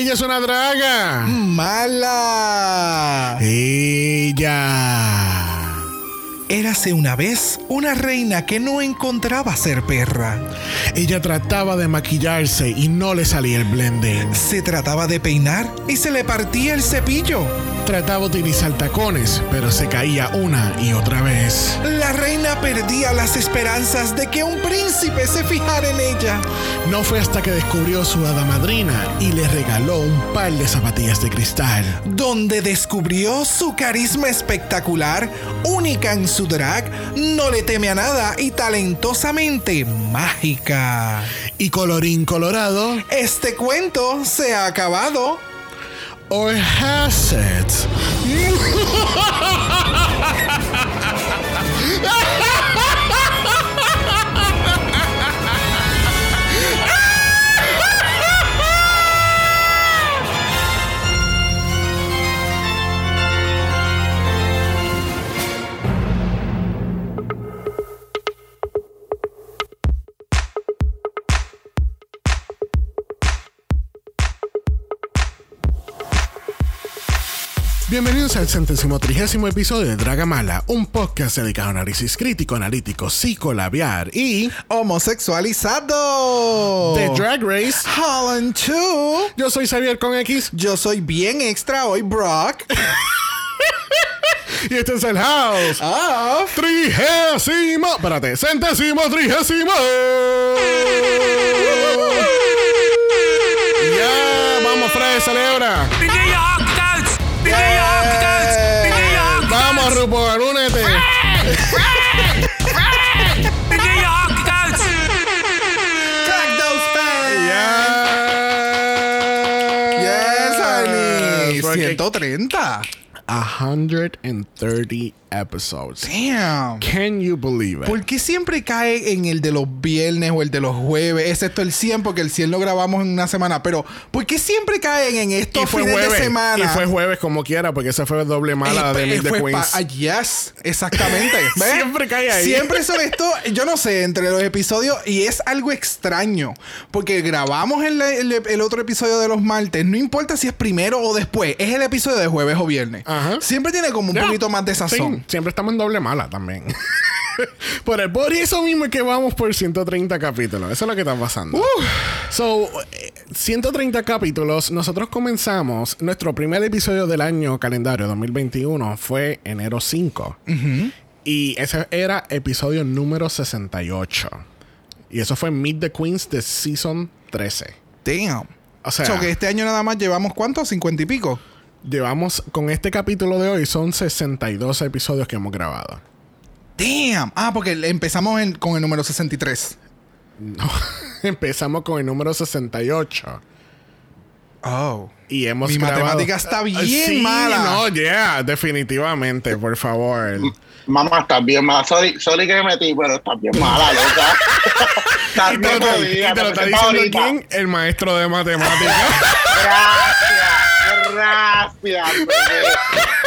Ella es una draga. Mala. Ella. Érase una vez una reina que no encontraba ser perra. Ella trataba de maquillarse y no le salía el blending. Se trataba de peinar y se le partía el cepillo. Trataba de utilizar tacones, pero se caía una y otra vez. La reina perdía las esperanzas de que un príncipe se fijara en ella. No fue hasta que descubrió su hada madrina y le regaló un par de zapatillas de cristal. Donde descubrió su carisma espectacular, única en su drag, no le teme a nada y talentosamente mágica. Y colorín colorado, Este cuento se ha acabado. or has it? Bienvenidos al centésimo trigésimo episodio de Dragamala, un podcast dedicado a análisis crítico, analítico, psicolabiar y Homosexualizado. de Drag Race. Holland 2. Yo soy Xavier con X Yo soy bien extra hoy, Brock. y este es el House. Of. Trigésimo. Espérate, centésimo trigésimo. Ya, vamos, Fred, celebra. RuPaul, únete. Yes, honey. Porque- 130. 130 episodes. Damn. Can you believe it? ¿Por qué siempre cae en el de los viernes o el de los jueves? Excepto el 100, porque el 100 lo grabamos en una semana. Pero, ¿por qué siempre caen en estos fines jueves. de semana? Y fue jueves como quiera, porque esa fue doble mala Eh, de eh, Meet the fue Queens. ah, yes, exactamente. Siempre cae ahí. Siempre son esto, yo no sé, entre los episodios, y es algo extraño, porque grabamos el, el- el otro episodio de los martes, no importa si es primero o después, es el episodio de jueves o viernes. Ajá. Siempre tiene como un Ya. poquito más de sazón. Sí, siempre estamos en doble mala también. por, el, por eso mismo es que vamos por 130 capítulos. Eso es lo que está pasando. So, eh, 130 capítulos. Nosotros comenzamos. Nuestro primer episodio del año calendario 2021 fue enero 5. Y ese era episodio número 68. Y eso fue Meet the Queens de Season 13. Damn. O sea, So que este año nada más llevamos cuánto? 50 y pico. Llevamos con este capítulo de hoy son 62 episodios que hemos grabado. Damn. Ah, porque empezamos en- con el número 63. No, empezamos con el número 68. Oh. Y hemos Mi grabado- matemática está bien Sí, mala. No, yeah, definitivamente, por favor. Mamá, estás bien mala. Sorry, sorry que me metí, pero estás bien mala, loca. Estás Y te, lo, está diciendo quién? El maestro de matemáticas. Gracias, gracias. bebé.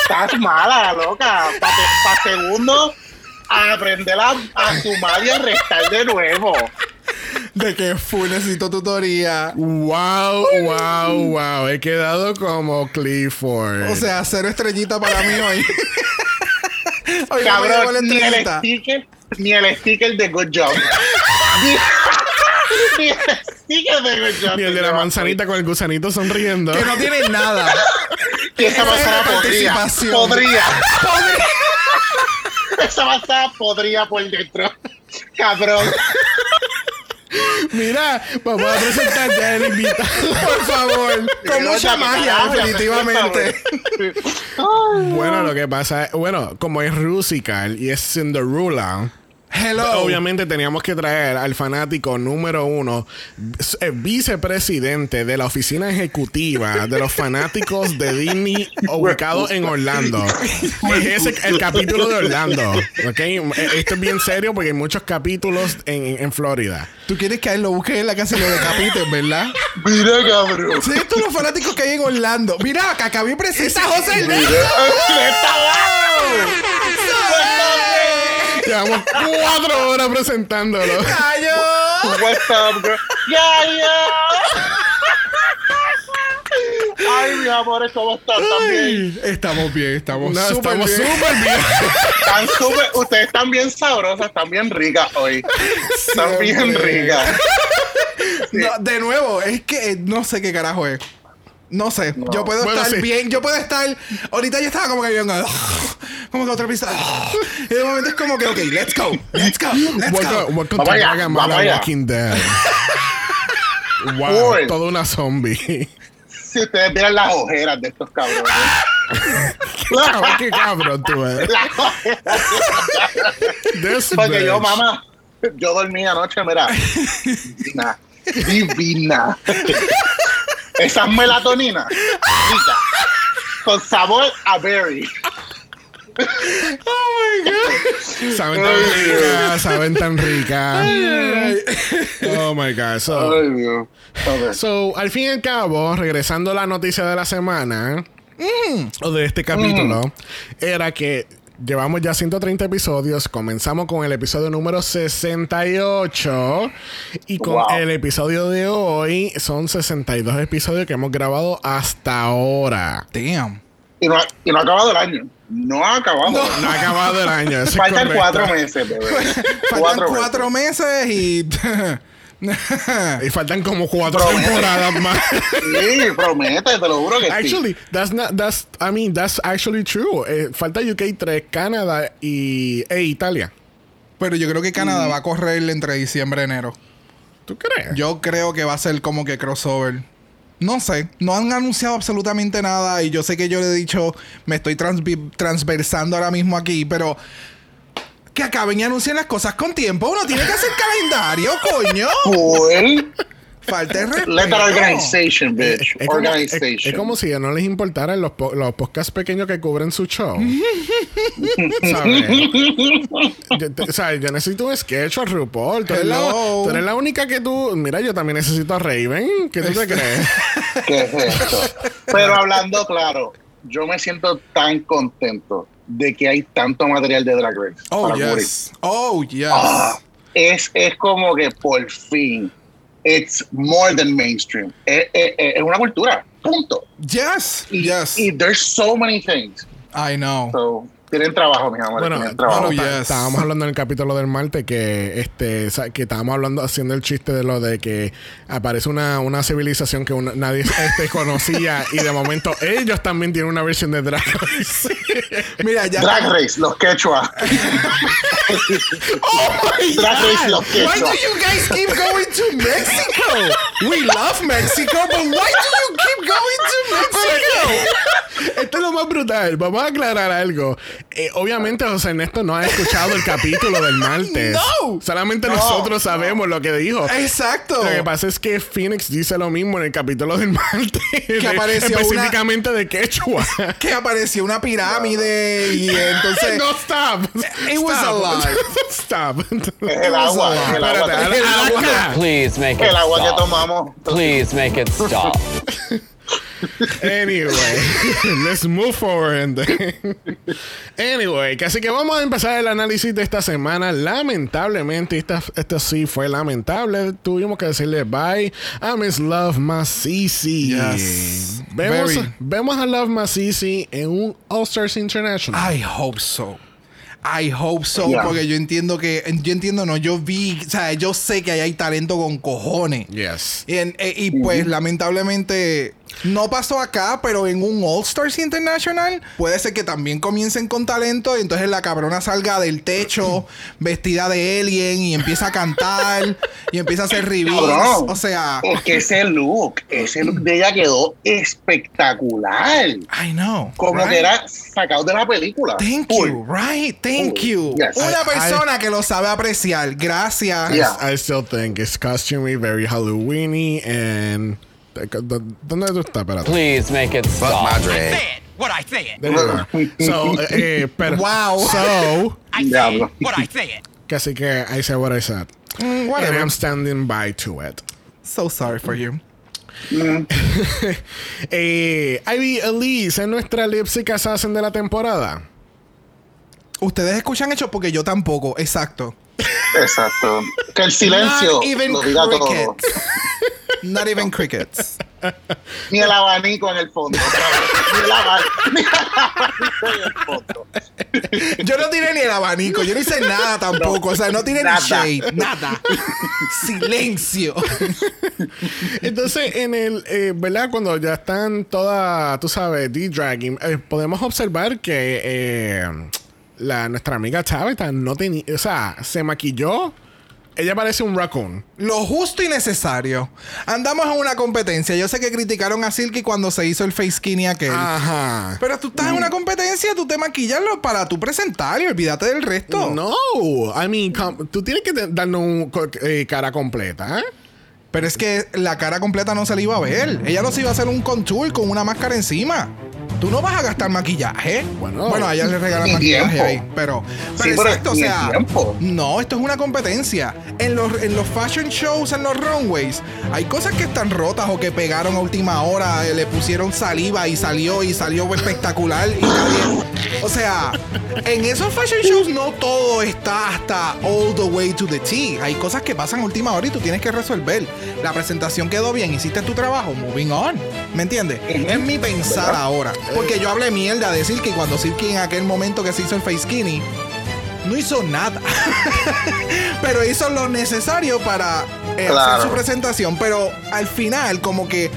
Estás mala, loca. Para segundo, a aprender a, a sumar y a restar de nuevo. De que full necesito tutoría. wow, wow, wow. He quedado como Clifford. O sea, cero estrellita para mí hoy. hoy Cabrón, ni el estrellita. sticker, ni el sticker de Good Job. Y el de la manzanita con el gusanito sonriendo. Que no tiene nada. Que esa manzana podría. participación. Podría. Esa manzana podría por dentro. Cabrón. Mira, vamos a presentar ya el invitado. Por favor. Con mucha magia, definitivamente. Bueno, lo que pasa es, bueno, como es Rusical y es Cinderella, Hello. obviamente teníamos que traer al fanático número uno, eh, vicepresidente de la oficina ejecutiva de los fanáticos de Disney ubicado en Orlando. Es ese el capítulo de Orlando. ¿ok? Eh, Esto es bien serio porque hay muchos capítulos en, en- Florida. Tú quieres que a él lo busque en la casa y lo decapiten, ¿verdad? Mira, cabrón. Sí, estos los fanáticos que hay en Orlando. Mira, acá bien presenta a José Ernesto. Llevamos cuatro horas presentándolo. ¡Cayo! What's up, girl? Yeah, yeah. Ay, mis amores, ¿cómo están? ¿También? Ay, estamos bien, estamos No, súper estamos bien. súper bien. Están súper- ustedes están bien sabrosas, están bien ricas hoy. Están bien ricas. No, de nuevo, es que no sé qué carajo es. No sé. Yo puedo Bueno, estar sí. bien. Yo puedo estar. Ahorita yo estaba como que bien. Como que otra pista. Y de momento es como que, ok, let's go. Let's go. Let's go. Welcome, welcome to Dragon Ball. Walking Dead. Wow, Uy. toda una zombie. Si ustedes vieran las ojeras de estos cabrones. Claro, qué cabrón tú eres. Las ojeras. This Porque yo, mamá, yo dormí anoche, mira. Divina. Divina. Esas melatoninas. Rica. Con sabor a berry. Saben tan ricas, saben tan ricas. Oh my god. So, Ay, Dios. So, al fin y al cabo, regresando a la noticia de la semana, o de este capítulo, era que llevamos ya 130 episodios. Comenzamos con el episodio número 68. Y con Wow. el episodio de hoy son 62 episodios que hemos grabado hasta ahora. Damn. Y no, ha, y no ha acabado el año. No ha acabado. No ha acabado el año. Faltan cuatro meses, bebé. Faltan cuatro, meses y. Y faltan como cuatro Promete. temporadas más. Sí, promete, te lo juro que sí. Actually, that's not that's I mean that's actually true. Eh, falta UK 3, Canadá y e Italia. Pero yo creo que Canadá va a correr entre diciembre y enero. ¿Tú crees? Yo creo que va a ser como que crossover. No sé, no han anunciado absolutamente nada y yo sé que yo le he dicho, me estoy transversando ahora mismo aquí, pero que acaben y anuncien las cosas con tiempo. Uno tiene que hacer calendario, coño. Cool. Falta de respeto. Let that organization, bitch. es, como, es- organization. es como si no les importaran los, po- los podcasts pequeños que cubren su show. ¿Sabes? Yo, te- o sea, yo necesito un sketch a RuPaul. Tú eres, la, tú eres la única que tú. Mira, yo también necesito a Raven. ¿Qué tú te crees? ¿Qué es esto? Pero hablando claro, yo me siento tan contento de que hay tanto material de Drag Race. Oh, cubrir. yes. Oh, yes. Ah, es, es como que por fin, it's more than mainstream. Es, es- es una cultura, punto. Yes. Y, Yes. y there's so many things. I know. So, tienen trabajo, mis amores. Bueno, tienen trabajo. Oh, yes. estábamos hablando en el capítulo del martes que este que estábamos hablando haciendo el chiste de lo de que aparece una, una civilización que una- nadie este, conocía y de momento ellos también tienen una versión de Drag Race. Mira, ya. Drag Race, los quechua. Drag Race, los Why do quechua. you guys keep going to Mexico? We love Mexico, but why do you keep going to Mexico? Esto es lo más brutal. Vamos a aclarar algo. Eh, obviamente José Ernesto no ha escuchado el capítulo del martes. No. Solamente No, nosotros sabemos lo que dijo. Exacto. Lo que pasa es que Phoenix dice lo mismo en el capítulo del martes. De- apareció específicamente de quechua. Que apareció una pirámide y entonces. no, stop. It was a lie. Stop. Es el agua, es el agua. El agua. Please make it El agua que stop. tomamos. Please make it stop. Anyway, let's move forward. and then- anyway, así que vamos a empezar el análisis de esta semana. Lamentablemente, esta, esto sí fue lamentable. Tuvimos que decirle bye a Miss Love Masisi. Yes. Vemos, Very. vemos a Love Masisi en un All Stars International. I hope so. I hope so, Yeah. porque yo entiendo que, yo entiendo, no, yo vi, o sea, yo sé que ahí hay talento con cojones. Yes. Y, en- eh, y pues lamentablemente no pasó acá, pero en un All Stars International puede ser que también comiencen con talento y entonces la cabrona salga del techo vestida de alien y empieza a cantar y empieza a hacer reveals. Cabrón. O sea, Es que ese look, ese look de ella quedó espectacular. I know. Como right? que era sacado de la película. Thank you, right? Thank you. Yes. Una I- persona que lo sabe apreciar. Gracias. Yeah. I still think it's costumey, very Halloweeny, and. ¿Dónde tú estás? Espérate. Please make it stop. said what I said. There you go. So, eh, pero, Wow. So, I said what I said. que así que I said what I said. Mm, And whatever. I'm standing by to it. So sorry for you. eh, Ivy Elise es nuestra lipstick assassin de la temporada. Ustedes escuchan hechos porque yo tampoco. Exacto. Exacto. Que el silencio Not even lo diga todo. Not even crickets. Ni el abanico en el fondo. Ni el abanico, ni el abanico en el fondo. Yo no tiré ni el abanico, yo no hice nada tampoco. o sea, no tiré nada. ni shade, nada. Silencio. Entonces, en el, eh, ¿verdad? Cuando ya están todas, tú sabes, D-Dragging, eh, podemos observar que eh, la, nuestra amiga Tabitha no tenía, o sea, se maquilló. Ella parece un raccoon. Lo justo y necesario. Andamos en una competencia. Yo sé que criticaron a Silky cuando se hizo el face skinny aquel. Ajá. Pero tú estás en una competencia, tú te maquillas para tu presentar y olvídate del resto. No, I mean, tú tienes que darnos un eh, cara completa, ¿eh? Pero es que la cara completa no se le iba a ver. Ella no se iba a hacer un contour con una máscara encima. Tú no vas a gastar maquillaje. Bueno. bueno a ella le regalan maquillaje tiempo. ahí. Pero, pero Sí, exacto, o sea. No, esto es una competencia. En los, en los fashion shows, en los runways, hay cosas que están rotas o que pegaron a última hora, eh, le pusieron saliva y salió y salió espectacular y nadie. O sea, en esos fashion shows no todo está hasta all the way to the T. Hay cosas que pasan a última hora y tú tienes que resolver. La presentación quedó bien, hiciste tu trabajo, moving on. ¿Me entiendes? Es mi pensar ahora. Porque yo hablé mierda de Silky cuando Silky en aquel momento que se hizo el face skinny no hizo nada. pero hizo lo necesario para eh, Claro. hacer su presentación. Pero al final, como que.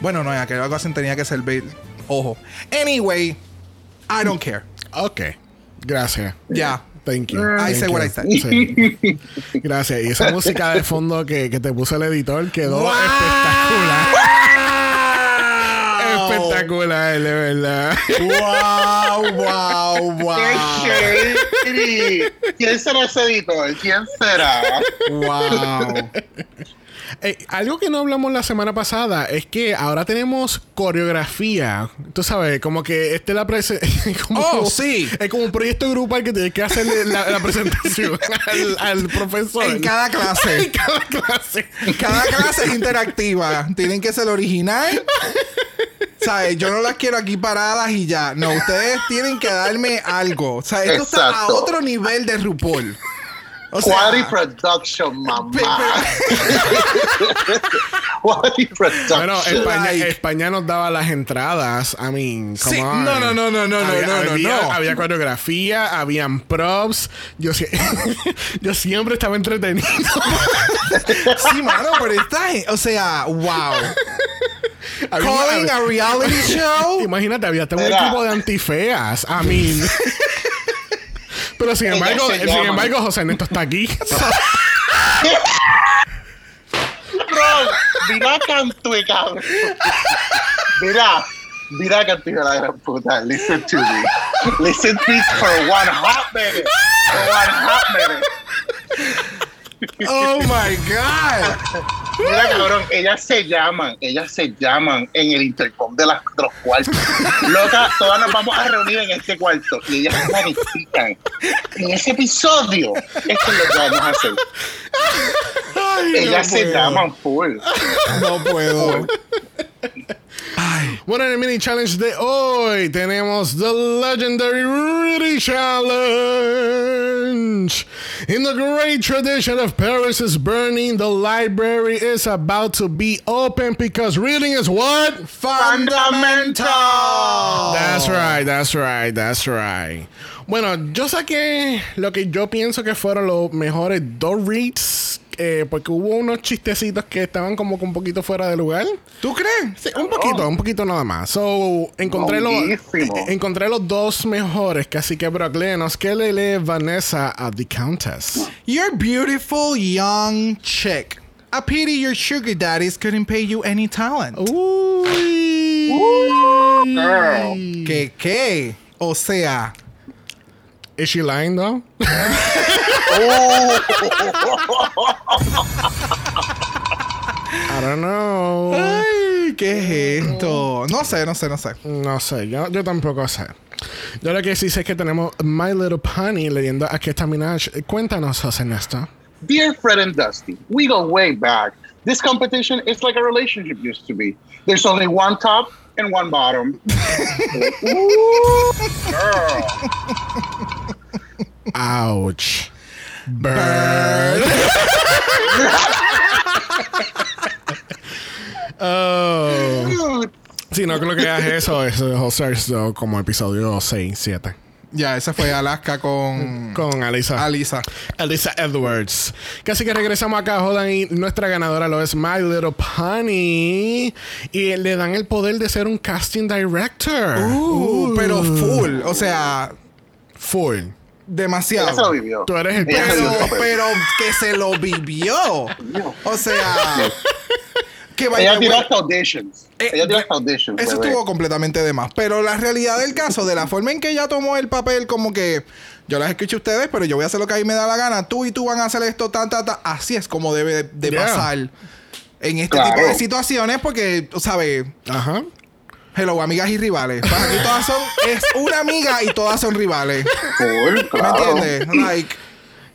Bueno, no, aquella ocasión tenía que servir. Ojo. Anyway, I don't care. Ok. Gracias. Ya. Thank you. I Thank say what you. I said. Sí. Gracias. Y esa música de fondo que, que te puso el editor quedó ¡Wow! espectacular. Espectacular, de verdad. Wow, wow, wow. ¡Qué shady! ¿Quién será ese editor? ¿Quién será? Wow. Eh, algo que no hablamos la semana pasada es que ahora tenemos coreografía. Tú sabes, como que este la presentación. Oh, sí. Es como un proyecto grupal que tienes que hacerle la, la presentación al, al profesor. En cada clase. En cada clase. Cada clase es interactiva. Tienen que ser original. ¿Sabes? Yo no las quiero aquí paradas y ya. No, ustedes tienen que darme algo. O sea, esto está a otro nivel de RuPaul. O sea, Quality Production, mamá. Quality Production. Bueno, España, España nos daba las entradas. I mean, come Sí, on. no, no, no, no, no, había, no, no, había, no. había coreografía, habían props. Yo, yo siempre estaba entretenido. Sí, mano, pero está. O sea, wow. Calling a reality show. Imagínate, había hasta un equipo de antifeas. I mean. Pero sin embargo, sin llaman. embargo, José Neto está aquí. Bro, mira Cantue, cabrón. Mira, mira Cantue, la gran puta. Listen to me. Listen to me for one hot minute. For one hot minute. Oh my God. Mira, cabrón, ellas se llaman, ellas se llaman en el intercom de, las, de los cuartos. Loca, todas nos vamos a reunir en este cuarto y ellas planifican. En ese episodio, esto es lo que vamos a hacer. ellas se llaman full. No puedo. Bueno, en el mini challenge de hoy tenemos The Legendary Rudy Challenge. In the great tradition of Paris is burning, the library is about to be open because reading is what? Fundamental. That's right, that's right, that's right. Bueno, yo saqué lo que yo pienso que fueron los mejores dos reads. Eh, porque hubo unos chistecitos que estaban como que un poquito fuera de lugar. ¿Tú crees? Sí, un poquito, un poquito nada más. So, encontré, los, eh, encontré los dos mejores. Que así que, Brock, léenos. ¿Qué le lee Vanessa a The Countess? You're beautiful young chick. A pity your sugar daddies couldn't pay you any talent. Uy. Girl. ¿Qué qué? O sea, Is she lying, though? I don't know. ay, ¿qué es esto? No sé, no sé, no sé. No sé, yo, yo tampoco sé. Yo lo que sí sé es que tenemos My Little Pony leyendo a Keta Minaj. Cuéntanos, José Néstor. Dear Fred and Dusty, we go way back. This competition is like a relationship used to be. There's only one top and one bottom. Ooh, girl. Ouch. Bird. Oh. Si no creo que hagas eso, es All Stars uh, como episodio 6, 7. Ya, ese fue Alaska con. Con Alisa. Alisa. Alisa Edwards. Casi que regresamos acá, jodan, y nuestra ganadora lo es My Little Pony. Y le dan el poder de ser un casting director. Uh, pero full. O sea, Full. Demasiado. Ella se lo vivió. Tú eres el Pero, lo vivió, pero- pero que se lo vivió. O sea, que by Ella tiró hasta auditions. eh, Ella tiró hasta auditions. Eso bebé. estuvo completamente de más. Pero la realidad del caso, de la forma en que ella tomó el papel, como que yo las escucho a ustedes, pero yo voy a hacer lo que a mí me da la gana. Tú y tú van a hacer esto, ta, ta, ta. Así es como debe de, de Yeah. pasar en este Claro. tipo de situaciones, porque, tú sabes, Ajá. Hello, amigas y rivales. Pues aquí todas son, es una amiga y todas son rivales. ¿Me entiendes? Like,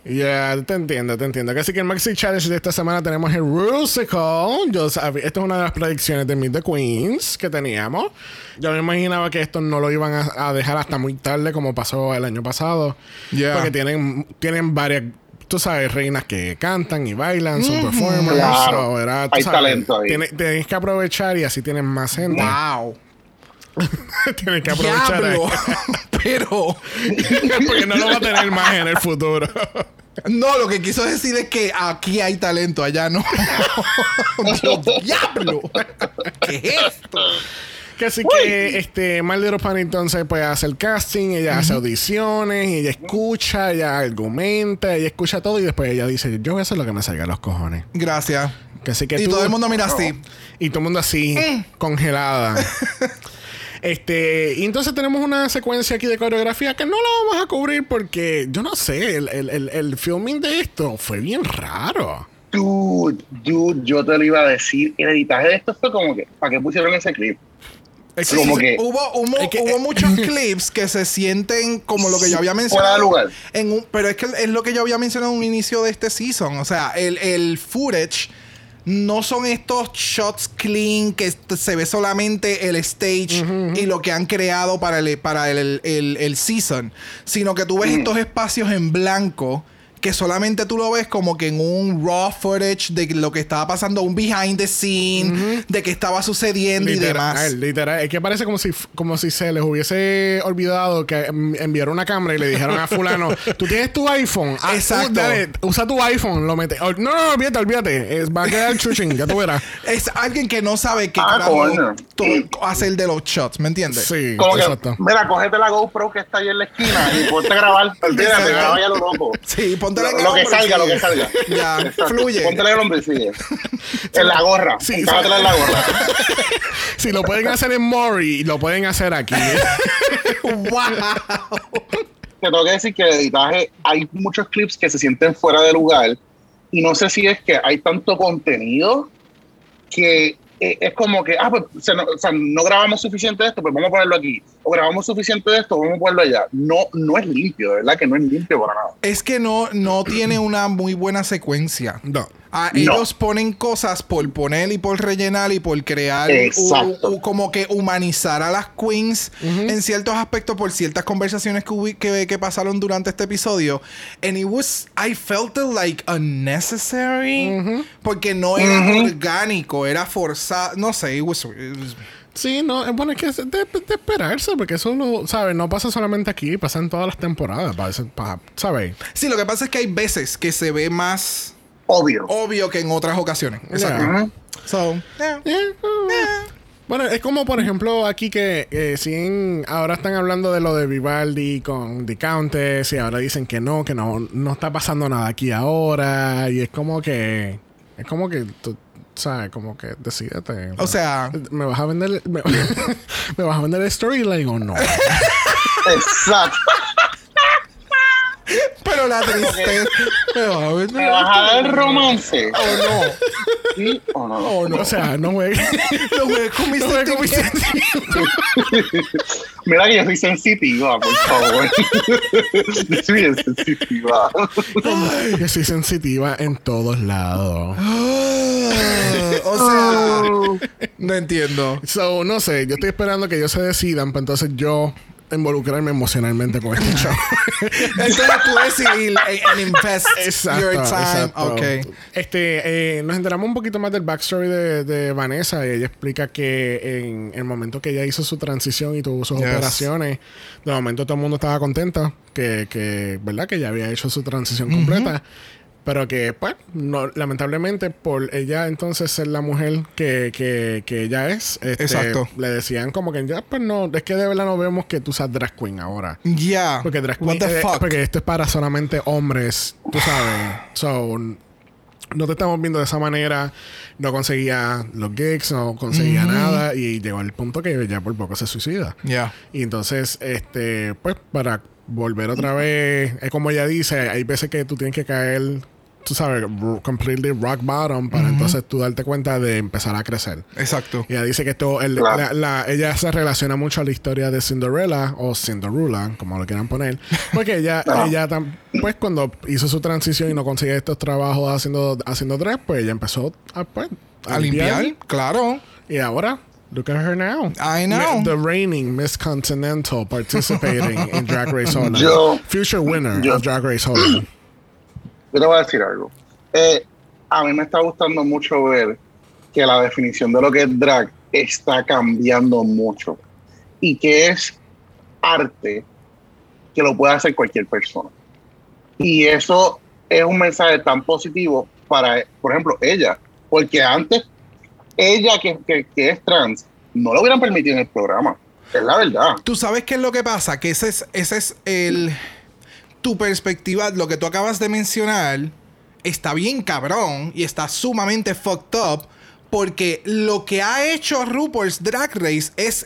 Ya, te entiendo, te entiendo. Así que el Maxi Challenge de esta semana tenemos el Rusical. Yo sab- Esta es una de las predicciones de Meet the Queens que teníamos. Yo me imaginaba que esto no lo iban a, a dejar hasta muy tarde como pasó el año pasado. Yeah. Porque tienen, tienen varias, tú sabes, reinas que cantan y bailan, son performers. Claro. so, era, tú Hay sabes, talento ahí. tiene- Tienes que aprovechar y así tienen más gente. wow. tienes que aprovechar. ahí. Diablo. pero, Porque no lo va a tener más en el futuro. no, lo que quiso decir es que aquí hay talento, allá no. Dios, diablo. ¿Qué es esto? Que así que este Little Pony entonces pues hace el casting, ella hace audiciones, ella escucha, ella argumenta, ella escucha todo y después ella dice, yo voy a hacer lo que me salga a los cojones. Gracias. Que así que Y tú- todo el mundo mira así. y todo el mundo así, congelada. Este, y entonces tenemos una secuencia aquí de coreografía que no la vamos a cubrir porque yo no sé, el, el, el, el filming de esto fue bien raro. Dude, dude, yo te lo iba a decir. El editaje de esto fue como que, ¿para qué pusieron ese clip? Es Como que- Hubo, hubo, Es que- hubo muchos clips que se sienten como lo que yo había mencionado. Fuera de lugar. En un, pero es que es lo que yo había mencionado en un inicio de este season. O sea, el, el footage no son estos shots clean que se ve solamente el stage y lo que han creado para el, para el, el- el season, sino que tú ves estos espacios en blanco que solamente tú lo ves como que en un raw footage de lo que estaba pasando, un behind the scene, de qué estaba sucediendo y demás. Literal, literal. Es que parece como si, como si se les hubiese olvidado que enviaron una cámara y le dijeron a fulano, tú tienes tu iPhone. Ah, Exacto. uh, dale, usa tu iPhone, lo mete. Oh, no, no, olvídate, olvídate. Es- va a quedar chuchín, ya tú verás. Es alguien que no sabe qué Ah, hacer de los shots, ¿me entiendes? Sí, Como que, exacto. mira, cógete la GoPro que está ahí en la esquina y ponte a grabar. Olvídate, graba ya lo loco. Sí, ponte Lo, que salga, lo que salga. Ya, fluye. Póntele el hombre y sigue. En la gorra. Sí, Sí, sí. en la gorra. Si lo pueden hacer en Mori, lo pueden hacer aquí. wow. Te tengo que decir que el editaje hay muchos clips que se sienten fuera de lugar y no sé si es que hay tanto contenido que eh, es como que, ah, pues se no, o sea, no grabamos suficiente de esto, pues vamos a ponerlo aquí. O grabamos suficiente de esto, vamos a ponerlo allá. No, no es limpio, verdad que no es limpio para nada. Es que no, no tiene una muy buena secuencia. No. Ah, No. ellos ponen cosas por poner y por rellenar y por crear, u- Exacto. u- como que humanizar a las queens en ciertos aspectos por ciertas conversaciones que, hubi- que, que pasaron durante este episodio. And it was, I felt it like unnecessary. Porque no era orgánico, era forzado. No sé, it was- it was- Sí, no, es bueno, es que es de, de esperarse, porque eso, no, ¿sabes? No pasa solamente aquí, pasa en todas las temporadas, ¿sabes? Sí, lo que pasa es que hay veces que se ve más Obvio. obvio que en otras ocasiones. Exacto. Yeah. So, yeah. Eh. Bueno, es como por ejemplo aquí que eh, si en- ahora están hablando de lo de Vivaldi con The Countess y ahora dicen que no, que no, no está pasando nada aquí ahora y es como que es como que tú sabes, como que decídete. O sea, ¿me vas a vender me, me vas a vender el storyline o no? Exacto. Pero la tristeza. Pero, a ver, ¿Me vas a dar romance? o no. ¿Sí o no? O no. O sea, no juegues. No juegues con mis No. Mira que yo soy sensitiva, por favor. yo soy bien sensitiva. Yo soy sensitiva en todos lados. Ah, o sea, no entiendo. So, no sé, yo estoy esperando que ellos se decidan para entonces yo involucrarme emocionalmente con este show. Entonces tú decidir and invest your time. exacto. Ok. Este, eh, nos enteramos un poquito más del backstory de, de Vanessa y ella explica que en el momento que ella hizo su transición y tuvo sus Yes. operaciones, de momento todo el mundo estaba contento que, que ¿verdad? Que ya había hecho su transición completa. Pero que, pues, no, lamentablemente, por ella entonces ser la mujer que, que, que ella es, este, Exacto. le decían como que ya, pues no, es que de verdad no vemos que tú seas drag queen ahora. Yeah. Porque drag What queen, the eh, fuck? porque esto es para solamente hombres, tú sabes. So, no te estamos viendo de esa manera. No conseguía los gigs, no conseguía nada. Y llegó al punto que ya por poco se suicida. Yeah. Y entonces, este, pues, para volver otra vez, es como ella dice, hay veces que tú tienes que caer, tú sabes, completely rock bottom para entonces tú darte cuenta de empezar a crecer. Exacto. Ella dice que esto, el- Claro. la- la- ella se relaciona mucho a la historia de Cinderella o Cinderella, como lo quieran poner, porque ella, ella tam- pues cuando hizo su transición y no conseguía estos trabajos haciendo, haciendo drag, pues ella empezó a, pues, A limpiar, claro. Y ahora, look at her now. I know. The reigning Miss Continental participating in Drag Race Holland. Yo- Future winner yo- of Drag Race Holland. Yo te voy a decir algo. Eh, a mí me está gustando mucho ver que la definición de lo que es drag está cambiando mucho y que es arte que lo puede hacer cualquier persona. Y eso es un mensaje tan positivo para, por ejemplo, ella, porque antes ella que, que- que es trans no lo hubieran permitido en el programa. Es la verdad. Tú sabes qué es lo que pasa, que ese es, ese es el tu perspectiva, lo que tú acabas de mencionar, está bien cabrón y está sumamente fucked up. Porque lo que ha hecho RuPaul's Drag Race es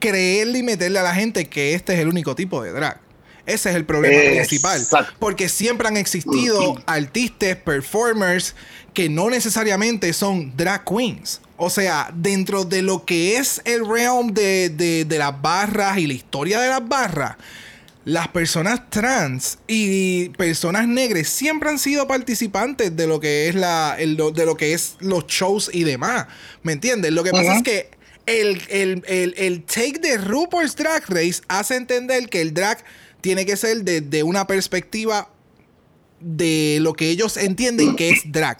creerle y meterle a la gente que este es el único tipo de drag. Ese es el problema principal. Porque siempre han existido artistas, performers, que no necesariamente son drag queens. O sea, dentro de lo que es el realm de, de- de las barras y la historia de las barras, las personas trans y personas negras siempre han sido participantes de lo que es la el- de lo que es los shows y demás. ¿Me entiendes? Lo que pasa es que el, el- el- el take de RuPaul's Drag Race hace entender que el drag tiene que ser desde una perspectiva de lo que ellos entienden que es drag.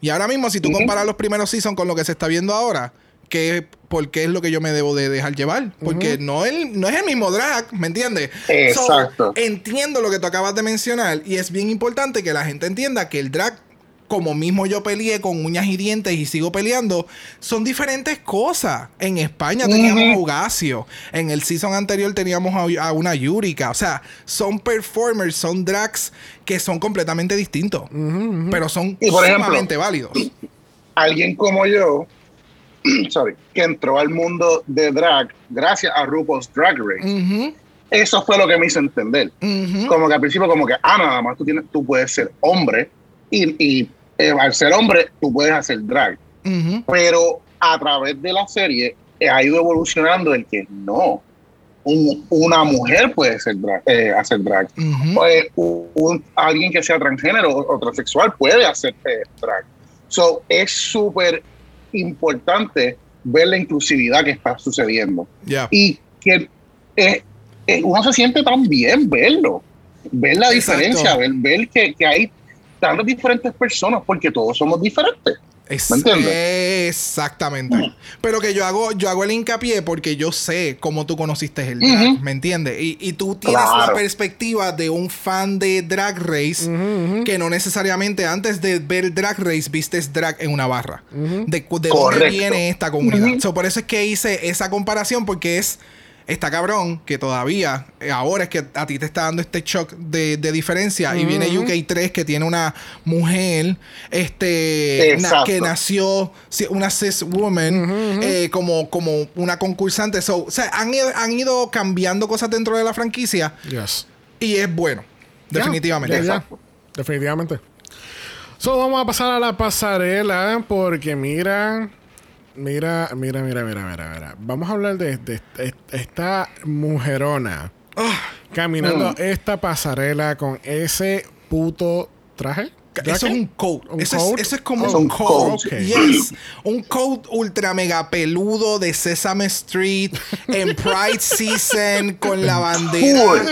Y ahora mismo, si tú comparas los primeros seasons con lo que se está viendo ahora, ¿qué, ¿por qué es lo que yo me debo de dejar llevar? Porque no, el, no es el mismo drag, ¿me entiendes? Exacto. entiendo lo que tú acabas de mencionar y es bien importante que la gente entienda que el drag, como mismo yo peleé con uñas y dientes y sigo peleando, son diferentes cosas. En España teníamos a Ugacio, en el season anterior teníamos a, a una Yurika, o sea, son performers, son drags que son completamente distintos, pero son Y por ejemplo, sumamente válidos. alguien como yo, sorry, que entró al mundo de drag gracias a RuPaul's Drag Race. Ujú, Eso fue lo que me hizo entender. ujú. Como que al principio, como que, ah, nada más tú, tienes, tú puedes ser hombre y, y, eh, al ser hombre tú puedes hacer drag. Ujú. Pero a través de la serie eh, ha ido evolucionando el que no. Un- una mujer puede ser drag, eh, hacer drag. Pues, un- un- alguien que sea transgénero o, o transexual puede hacer eh, drag. So, es súper importante ver la inclusividad que está sucediendo y que eh, eh, uno se siente tan bien verlo, ver la Exacto. diferencia, ver, ver que, que hay tantas diferentes personas porque todos somos diferentes. Es- ¿Me entiendes? Exactamente. Pero que yo hago, yo hago el hincapié porque yo sé cómo tú conociste el drag. ¿me entiendes? Y, y tú tienes Claro. la perspectiva de un fan de Drag Race que no necesariamente antes de ver Drag Race vistes drag en una barra. De, de dónde viene esta comunidad. So, por eso es que hice esa comparación porque es... Está cabrón que todavía, eh, ahora es que a ti te está dando este shock de, de diferencia. Y viene UK3 que tiene una mujer este, na- que nació una cis woman eh, como, como una concursante. So, o sea, han ido, han ido cambiando cosas dentro de la franquicia Yes. y es bueno. Definitivamente. Definitivamente. So, vamos a pasar a la pasarela porque mira, mira, mira, mira, mira, mira, mira. Vamos a hablar de, de- de esta mujerona Ah, caminando Mm. esta pasarela con ese puto traje. Eso es un coat. ¿Un eso, coat? Es, eso es como Es un coat. Yes. Un coat ultra mega peludo de Sesame Street en Pride Season con la bandera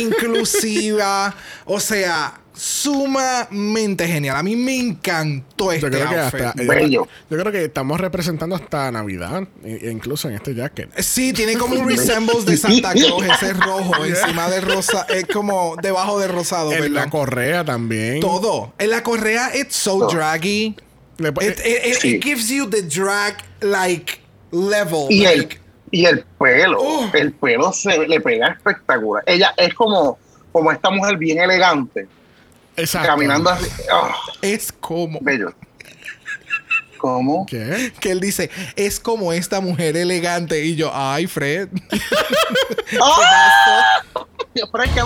inclusiva. O sea, sumamente genial. A mí me encantó este Yo creo que hasta. Bello. Yo creo que estamos representando hasta Navidad, e- e incluso en este jacket. Sí, tiene como un resembles de Santa Claus, ese rojo encima de rosa, es como debajo de rosado, En la correa también. Todo. En la correa, it's so draggy. Le It, it- it- Sí. it gives you the drag like level. Y el, y el pelo, Oh. el pelo se le pega espectacular. Ella es como, como esta mujer bien elegante, Exacto. caminando así. ah, es como bello. ¿Cómo? ¿Qué? que él dice, es como esta mujer elegante y yo, ay, Fred. ¡Ah! Pero es que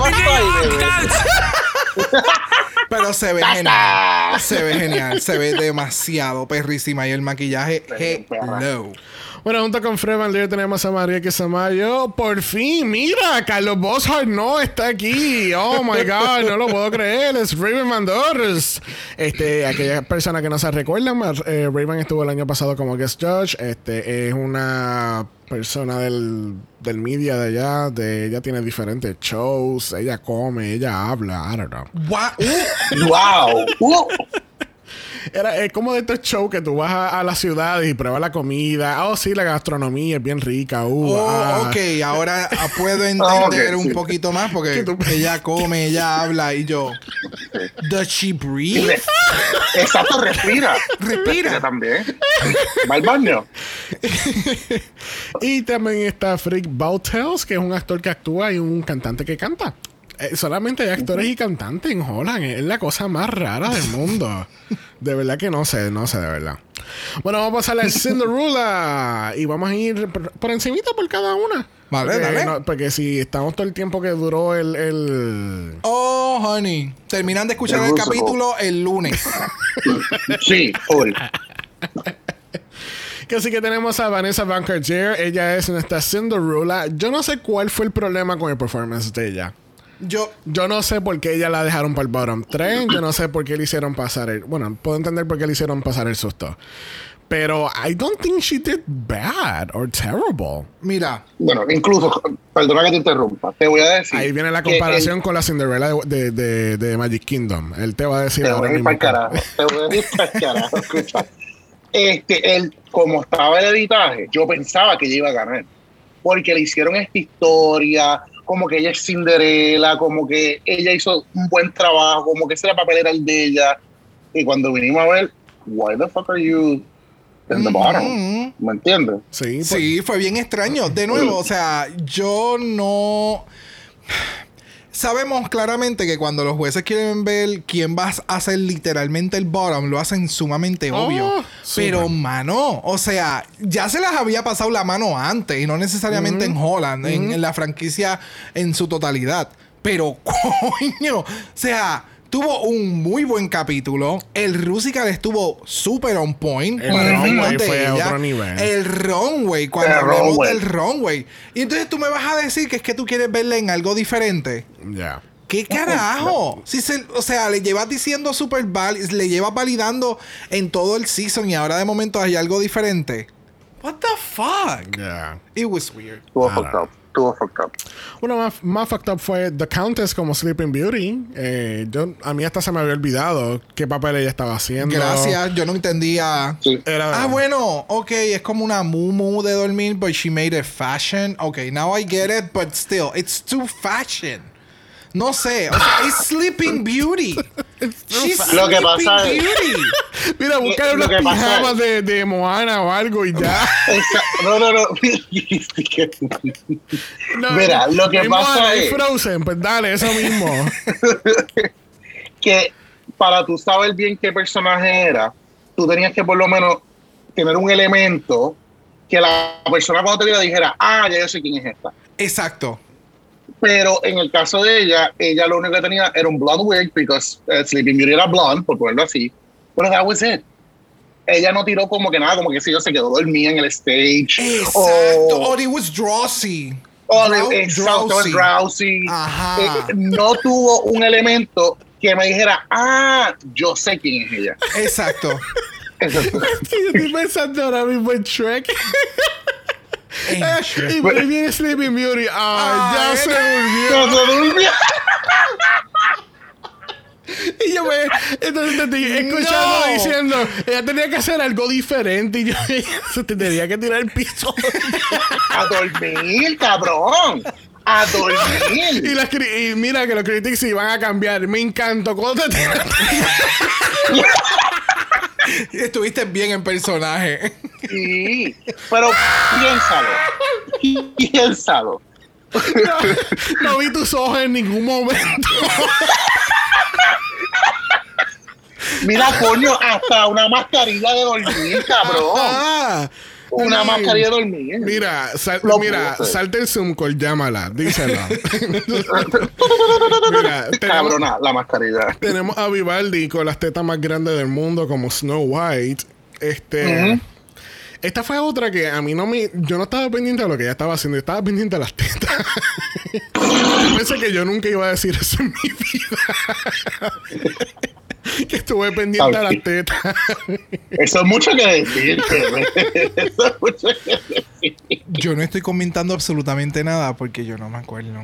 Pero se ve genial. Se ve genial, se ve demasiado perrísima y el maquillaje hello. Bueno, junto con Fred Van Leer tenemos a María Quesamayo. Por fin, mira, Carlos Boshart no está aquí. Oh my God, no lo puedo creer. Es Raven Mandors. Este, aquellas personas que no se recuerdan, eh, Raven estuvo el año pasado como guest judge. Este, es una persona del, del media de allá. De, ella tiene diferentes shows. Ella come, ella habla. I don't know. Uh, ¡Wow! Era, es como de estos shows que tú vas a, a las ciudades y pruebas la comida. Oh, sí, la gastronomía es bien rica. Uh, oh, ah. ok, ahora ah, puedo entender Ah, un sí. poquito más porque tú- ella come, ella habla y yo. Does she breathe? Exacto, respira. Respira. también. Va al baño. Y también está Frick Bautels, que es un actor que actúa y un cantante que canta. Eh, solamente hay actores y cantantes en Holland. Es la cosa más rara del mundo. De verdad que no sé, no sé de verdad. Bueno, vamos a pasar al Cinderella. Y vamos a ir por, por encimita por cada una. Vale, porque, dale. no- porque si estamos todo el tiempo que duró el... el- Oh, honey. Terminan de escuchar El el capítulo el lunes. Sí. Que así que tenemos a Vanessa Van Cartier. Ella es nuestra Cinderella. Yo no sé cuál fue el problema con el performance de ella. Yo, Yo no sé por qué ella la dejaron para el bottom 3. Yo no sé por qué le hicieron pasar el. Bueno, puedo entender por qué le hicieron pasar el susto. Pero I don't think she did bad or terrible. mira, Bueno, incluso, perdona que te interrumpa, te voy a decir. Ahí viene la comparación el- con la Cinderella de, de, de- de Magic Kingdom. Él te va a decir Te ahora voy a ir mismo. para el carajo. Te voy a ir para el carajo. Escucha. Este, él, como estaba el editaje, yo pensaba que ella iba a ganar. Porque le hicieron esta historia, como que ella es Cinderella, como que ella hizo un buen trabajo, como que ese era papel era el de ella. Y cuando vinimos a ver, why the fuck are you in the bottom? Mm. ¿Me entiendes? Sí, pues, sí, fue bien extraño. De nuevo, o sea, yo no. Sabemos claramente que cuando los jueces quieren ver quién va a hacer literalmente el bottom, lo hacen sumamente Oh, obvio. Pero, mano, o sea, ya se las había pasado la mano antes y no necesariamente en Holland, en, en la franquicia en su totalidad. Pero, coño, o sea, tuvo un muy buen capítulo. El Rusical estuvo súper on point. El para runway fue ella. otro nivel. El runway, cuando El hablemos runway. del runway. Y entonces tú me vas a decir que es que tú quieres verla en algo diferente. ya. ¿Qué carajo? Si se, o sea, le llevas diciendo super val le llevas validando en todo el season y ahora de momento hay algo diferente. What the fuck? Ya. It was weird. Up. Estuvo fucked up. Uno más, más fucked up fue The Countess como Sleeping Beauty. Eh, yo, a mí hasta se me había olvidado qué papel ella estaba haciendo. Gracias, yo no entendía. Sí. Era, Ah, bueno, ok, es como una mumu de dormir, but she made it fashion. Ok, now I get it, but still, it's too fashion. No sé, o sea, it's Sleeping Beauty. She's Lo que pasa es-. Mira, busca Lo unas pijamas es- de, de Moana o algo y ya. No, no, no. No, Mira, lo que pasa Moana es- Frozen, pues dale, eso mismo. que para tú saber bien qué personaje era, tú tenías que por lo menos tener un elemento que la persona cuando te viera dijera, ah, ya yo sé quién es esta. Exacto. Pero en el caso de ella, ella lo único que tenía era un blonde wig, because eh, Sleeping Beauty era blonde, por ponerlo así. Pero that was it. Ella no tiró como que nada, como que si yo se quedó dormida en el stage. Exacto. O, Or it was Drowsy. o Drow- exacto, drowsy. drowsy. Ajá. Eh, no tuvo un elemento que me dijera, ah, yo sé quién es ella. Exacto. Yo estoy pensando ahora mismo en Shrek. Shrek. y viene Sleeping Beauty. Ay, ya se durmió. No se durmió. Y yo me. Entonces te estoy escuchando No. diciendo, ella tenía que hacer algo diferente. Y yo, se te tenía que tirar el piso. A dormir, cabrón. A y, dormir. las cri- y mira que los critics se iban a cambiar. Me encantó. ¿Cuándo te tiraste? Estuviste bien en personaje. Sí. Pero piénsalo. Piénsalo. No vi tus ojos en ningún momento. Mira, coño, hasta una mascarilla de dormir, cabrón. Ah, Una mascarilla de dormir. Mira, sal- mira, salte el Zoom call, llámala, díselo. mira, tenemos, Cabrona, la mascarilla. tenemos a Vivaldi con las tetas más grandes del mundo como Snow White. Este. Esta fue otra que a mí no me. Yo no estaba pendiente de lo que ella estaba haciendo, yo estaba pendiente de las tetas. pensé que yo nunca iba a decir eso en mi vida. que estuve pendiente de las tetas. Eso es mucho que decir. Eso es mucho que decir. Yo no estoy comentando absolutamente nada porque yo no me acuerdo.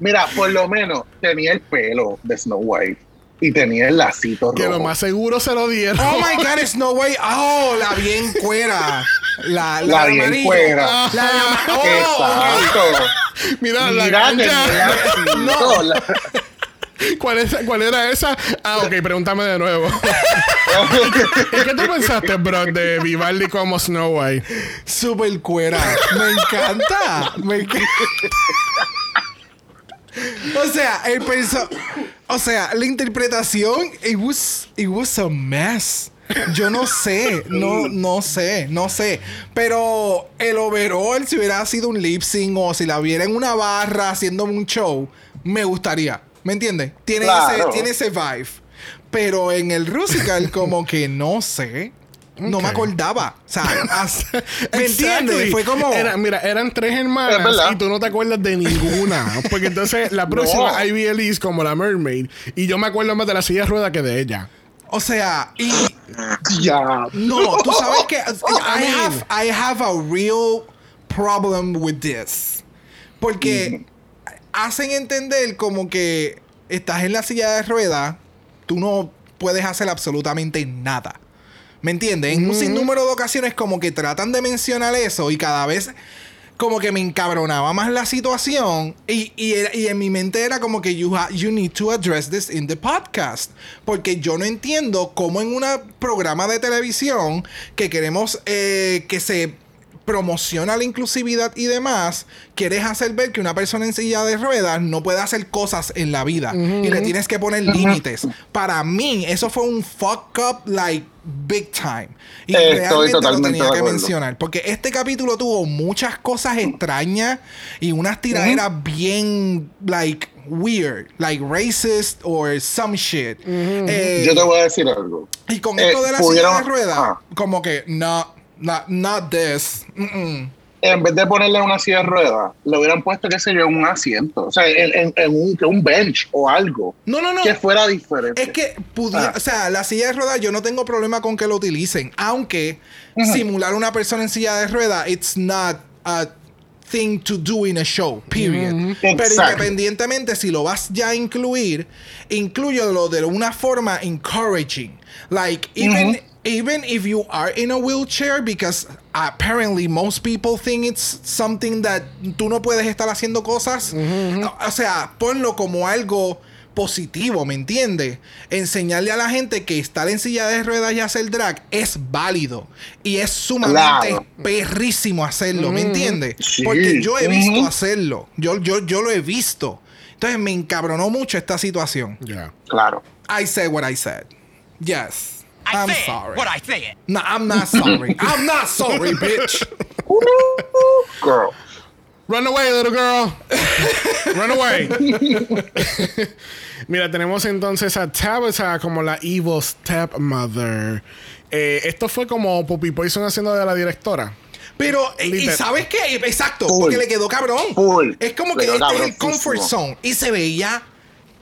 Mira, por lo menos tenía el pelo de Snow White y tenía el lacito que rojo. lo más seguro se lo dieron. Oh my god, Snow White. Oh, la bien cuera. La, la, La bien cuera. La de oh. Exacto. Mira, la Mira, tenía cancha. lacito. No. La- ¿Cuál, es, ¿Cuál era esa? Ah, ok, pregúntame de nuevo. ¿Y qué tú pensaste, bro, de Vivaldi como Snow White? Super cuera. Me encanta. Me encanta. O sea, el perso O sea, la interpretación, it was, it was a mess. Yo no sé, no, no sé, no sé. Pero el overall, si hubiera sido un lip sync o si la viera en una barra haciendo un show, me gustaría. ¿Me entiendes? Tiene, ese, tiene ese vibe. Pero en el Rusical, como que no sé. No me acordaba. O sea, ¿me entiendes? Fue como. Era- mira, eran tres Es hermanas y tú no te acuerdas de ninguna. Porque entonces la próxima No. Ivy Elise como la Mermaid. Y yo me acuerdo más de la silla de rueda que de ella. O sea, y Ya. No, tú sabes que I have, I have a real problem with this. Porque hacen entender como que estás en la silla de ruedas, tú no puedes hacer absolutamente nada. ¿Me entiendes? En un sinnúmero de ocasiones como que tratan de mencionar eso y cada vez como que me encabronaba más la situación y, y, era- y en mi mente era como que you, ha- you need to address this in the podcast porque yo no entiendo cómo en un programa de televisión que queremos eh, que se promociona la inclusividad y demás, quieres hacer ver que una persona en silla de ruedas no puede hacer cosas en la vida y le tienes que poner límites. Para mí, eso fue un fuck up like big time. Y Estoy realmente lo tenía que mencionar. Porque este capítulo tuvo muchas cosas extrañas y unas tiraderas bien, like, weird. Like racist or some shit. Eh, Yo te voy a decir algo. y con eh, esto de la pudieron- silla de ruedas, ah. como que, no, not, not this. En vez de ponerle una silla de ruedas, le hubieran puesto, qué sé yo, un asiento. O sea, en, en- en un, bench o algo. No, no, no. Que fuera diferente. Es que pudiera, Ah. o sea, la silla de ruedas yo no tengo problema con que lo utilicen, aunque simular una persona en silla de ruedas it's not a thing to do in a show, period. Pero Exacto. independientemente si lo vas ya a incluir, incluyelo de una forma encouraging. Like even even if you are in a wheelchair because apparently most people think it's something that tú no puedes estar haciendo cosas, o sea, ponlo como algo positivo, ¿me entiendes? Enseñarle a la gente que estar en silla de ruedas y hacer drag es válido y es sumamente Claro. perrísimo hacerlo, ¿me entiendes? Sí. Porque yo he visto hacerlo, yo, yo, yo lo he visto. Entonces me encabronó mucho esta situación. Ya. Claro. I said what I said. Yes. I I'm said sorry. what I said. No, I'm not sorry. I'm not sorry, bitch. Girl. Run away, little girl. Run away. Mira, tenemos entonces a Tabitha como la evil stepmother. Eh, esto fue como Poppy Poison haciendo de la directora. Pero, ¿y Literal. sabes qué? Exacto, Full. porque le quedó cabrón. Full. Es como Le que quedó este es el comfort zone. Y se veía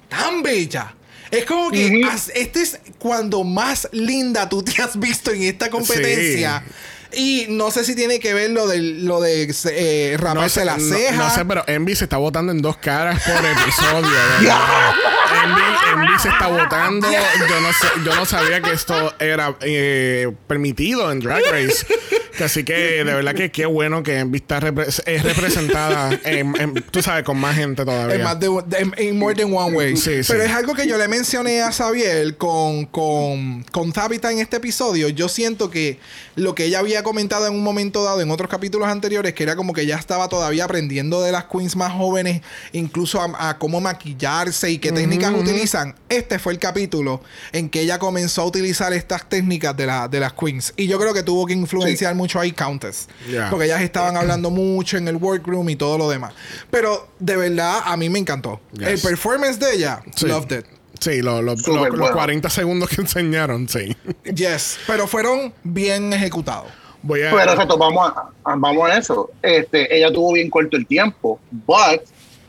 tan bella. Es como que as- este es cuando más linda tú te has visto en esta competencia. Y no sé si tiene que ver lo de, lo de eh, raparse sé, la no- ceja. No, sé, pero Envy se está botando en dos caras por episodio. Envy, Envy se está botando. Yo no, sé, yo no sabía que esto era eh, permitido en Drag Race. Que Así que de verdad que qué bueno que repre- es representada, en- en- tú sabes, con más gente todavía. En, más de, en, more than one way. Sí, sí. Pero es algo que yo le mencioné a Xavier con, con, con Tabitha en este episodio. Yo siento que lo que ella había comentado en un momento dado en otros capítulos anteriores, que era como que ella estaba todavía aprendiendo de las queens más jóvenes, incluso a, a cómo maquillarse y qué técnicas utilizan. Este fue el capítulo en que ella comenzó a utilizar estas técnicas de, la, de las queens. Y yo creo que tuvo que influenciar mucho ahí Countess. Yeah. Porque ellas estaban hablando mucho en el workroom y todo lo demás. Pero de verdad, a mí me encantó. Yes. El performance de ella, Sí. loved it. Sí, lo- lo- lo- los bueno. 40 segundos que enseñaron, sí. Yes. Pero fueron bien ejecutados. Voy a. Pero exacto, vamos a, a- vamos a eso. Este, ella tuvo bien corto el tiempo, but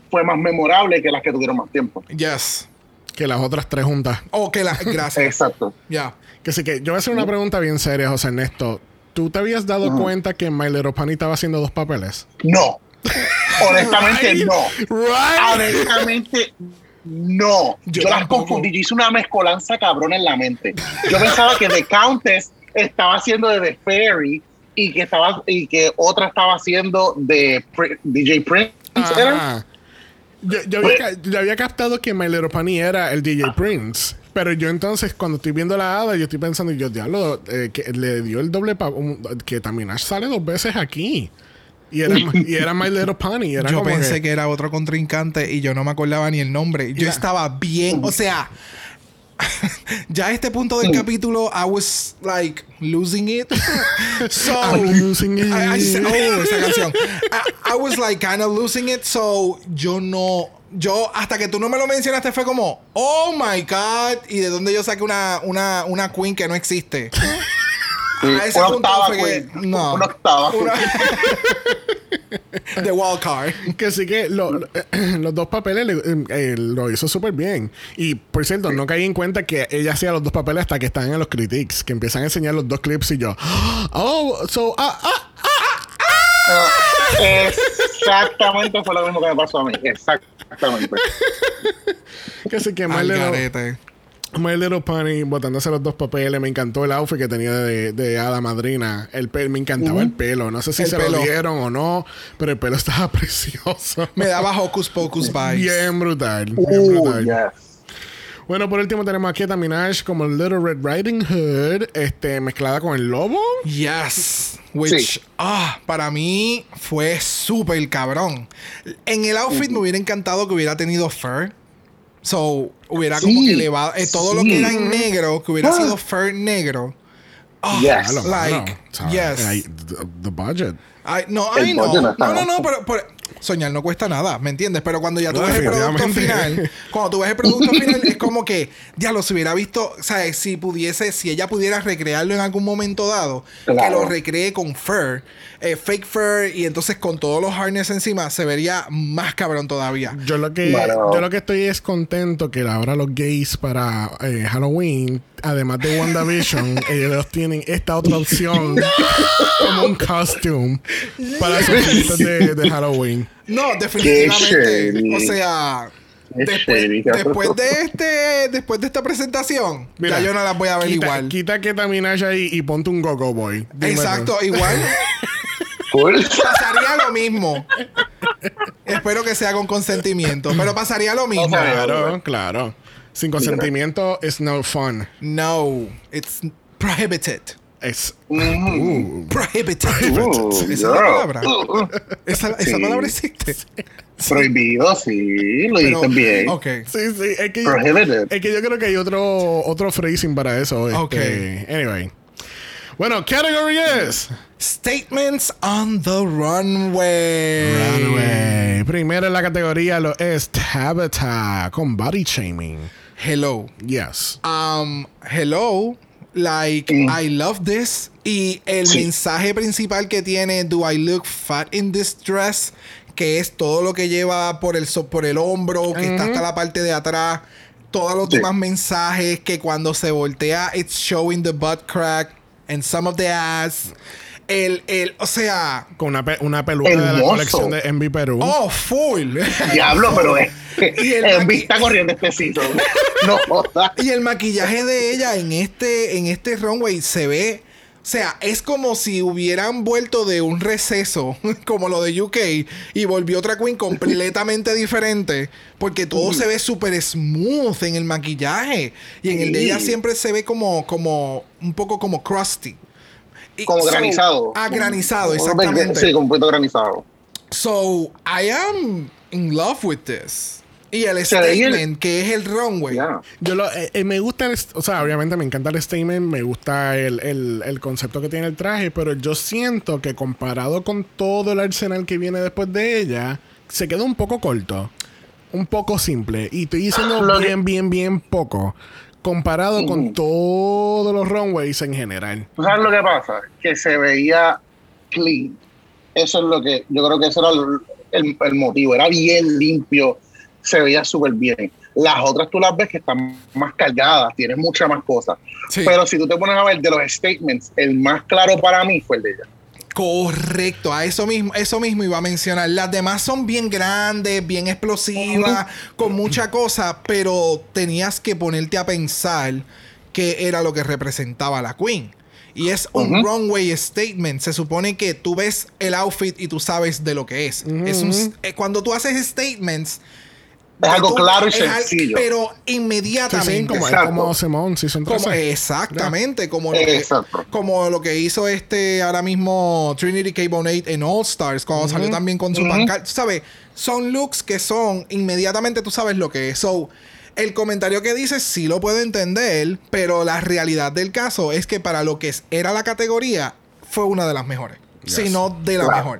fue más memorable que las que tuvieron más tiempo. Yes. Que las otras tres juntas. Ok, la, gracias. Exacto. Ya. Que sí que yo voy a hacer una pregunta bien seria, José Ernesto. ¿Tú te habías dado cuenta que My Little Pony estaba haciendo dos papeles? No. Honestamente, Right? no. Right. Honestamente, no. Yo Yo, las confundí. Yo hice una mezcolanza cabrón en la mente. Yo pensaba que The Countess estaba haciendo de The Fairy y que estaba y que otra estaba haciendo de Pri- DJ Prince. Yo, yo había, ca- yo había captado que My Little Pony era el DJ Prince. Pero yo entonces, cuando estoy viendo la hada, yo estoy pensando, yo, diablo, eh, que le dio el doble pa- un- que también sale dos veces aquí. Y era, y era My Little Pony. Era Yo como pensé que... era otro contrincante y yo no me acordaba ni el nombre. Yo estaba bien, o sea, ya a este punto del capítulo, I was like losing it. so, I'm losing it. I- oh, esa canción. I, I was like kind of losing it, so yo no. Yo, hasta que tú no me lo mencionaste, fue como, oh my god, y de dónde yo saqué una, una, una queen que no existe. A ese Una punto octava, fue que- Queen. no. Una octava. Una- The wild card. Que sí que lo- lo- los dos papeles le- eh, lo hizo súper bien. Y por cierto, no caí en cuenta que ella hacía los dos papeles hasta que están en los critiques, que empiezan a enseñar los dos clips y yo, oh, so, ah, ah, Exactamente fue lo mismo que me pasó a mí. Exactamente. que sí que My Al Little, garete. My Little Pony botándose los dos papeles. Me encantó el outfit que tenía de, de hada madrina. El pe- me encantaba el pelo. No sé si El se pelo. lo dieron o no, pero el pelo estaba precioso. Me daba Hocus Pocus vibes. Bien brutal. Bien Uh, brutal. yes. Bueno, por último tenemos aquí a Minaj como Little Red Riding Hood, este, mezclada con el lobo. Yes. Which, Sí. ah, para mí fue súper cabrón. En el outfit me hubiera encantado que hubiera tenido fur. So, hubiera Sí, como que elevado eh, todo lo que era en negro, que hubiera Ah. sido fur negro. Ah, Yes. Like. ¿sabes? yes. Ay, the, the budget. Ay, no, El ay, no. no No, no, no, pero- soñar no cuesta nada, ¿me entiendes? Pero cuando ya tú No, ves el producto final, cuando tú ves el producto final, es como que, diablo, si hubiera visto, o sea, si pudiese, si ella pudiera recrearlo en algún momento dado, que lo recree con fur, eh, fake fur, y entonces con todos los harness encima, se vería más cabrón todavía. Yo lo que Bueno. yo lo que estoy es contento que ahora los gays para eh, Halloween, además de WandaVision, ellos tienen esta otra opción como un costume para sus fiestas de, de Halloween. No, definitivamente. O sea, después, qué después de este, después de esta presentación, Mira, ya yo no las voy a ver quita, igual. Quita que Minaj ahí y ponte un Gogo Boy. Exacto, igual. Pasaría lo mismo. Espero que sea con consentimiento, pero pasaría lo mismo. Claro, claro. Sin consentimiento es no fun. No, it's prohibited. Es Mm. uh, Prohibited. Uh, Esa palabra. Uh. Esa, esa Sí. palabra existe. Prohibido, sí, lo bien. Ok. Sí, sí, es que, Prohibited. es que yo creo que hay otro, otro phrasing para eso. este, Ok. Anyway. Bueno, category es Statements on the runway. Runway. Primero en la categoría lo es Tabitha con body shaming. Hello. Yes. Um, hello. Like, Mm. I love this. Y el Sí. mensaje principal que tiene Do I look fat in this dress? Que es todo lo que lleva por el, so- por el hombro, que está hasta la parte de atrás. Todos los Sí. demás mensajes que cuando se voltea, it's showing the butt crack and some of the ass. El, el, o sea, Con una, pe- una peluca de la colección de Envy Perú. oh, full. Diablo, pero es. Y el vista corriendo este sitio. No. Y el maquillaje de ella en este, en este runway se ve. O sea, es como si hubieran vuelto de un receso, como lo de UK, y volvió otra queen completamente diferente. Porque todo se ve súper smooth en el maquillaje. Y en el de ella siempre se ve como, como, un poco como crusty. Y- Como so- granizado. Ah, granizado, exactamente. Sí, como un poquito granizado. So, I am in love with this. Y el statement, que es el runway. Ya. Yo lo, eh, eh, me gusta, el, o sea, obviamente me encanta el statement, me gusta el, el- el concepto que tiene el traje, pero yo siento que comparado con todo el arsenal que viene después de ella, se queda un poco corto, un poco simple. Y estoy diciendo que- bien, bien, bien poco, comparado con todos los runways en general. ¿Tú sabes lo que pasa? Que se veía clean. Eso es lo que yo creo que ese era el, el- el motivo. Era bien limpio, se veía súper bien. Las otras tú las ves que están más cargadas, tienen muchas más cosas. Sí. Pero si tú te pones a ver de los statements, el más claro para mí fue el de ella. Correcto, a eso mismo, eso mismo iba a mencionar. Las demás son bien grandes, bien explosivas, con mucha cosa, pero tenías que ponerte a pensar qué era lo que representaba la Queen. Y es un Ujú. runway statement. Se supone que tú ves el outfit y tú sabes de lo que es. es un- eh, cuando tú haces statements. Es algo tú- claro y al- sencillo. pero inmediatamente. sí, como, como Simone, si son Como- exactamente, como lo, que, como lo que hizo este ahora mismo Trinity K. Bonet en All Stars, cuando salió también con su Ujú. pancarta. Tú sabes, son looks que son inmediatamente tú sabes lo que es. So, el comentario que dices sí lo puedo entender, pero la realidad del caso es que para lo que era la categoría, fue una de las mejores. Si no de la Claro. mejor.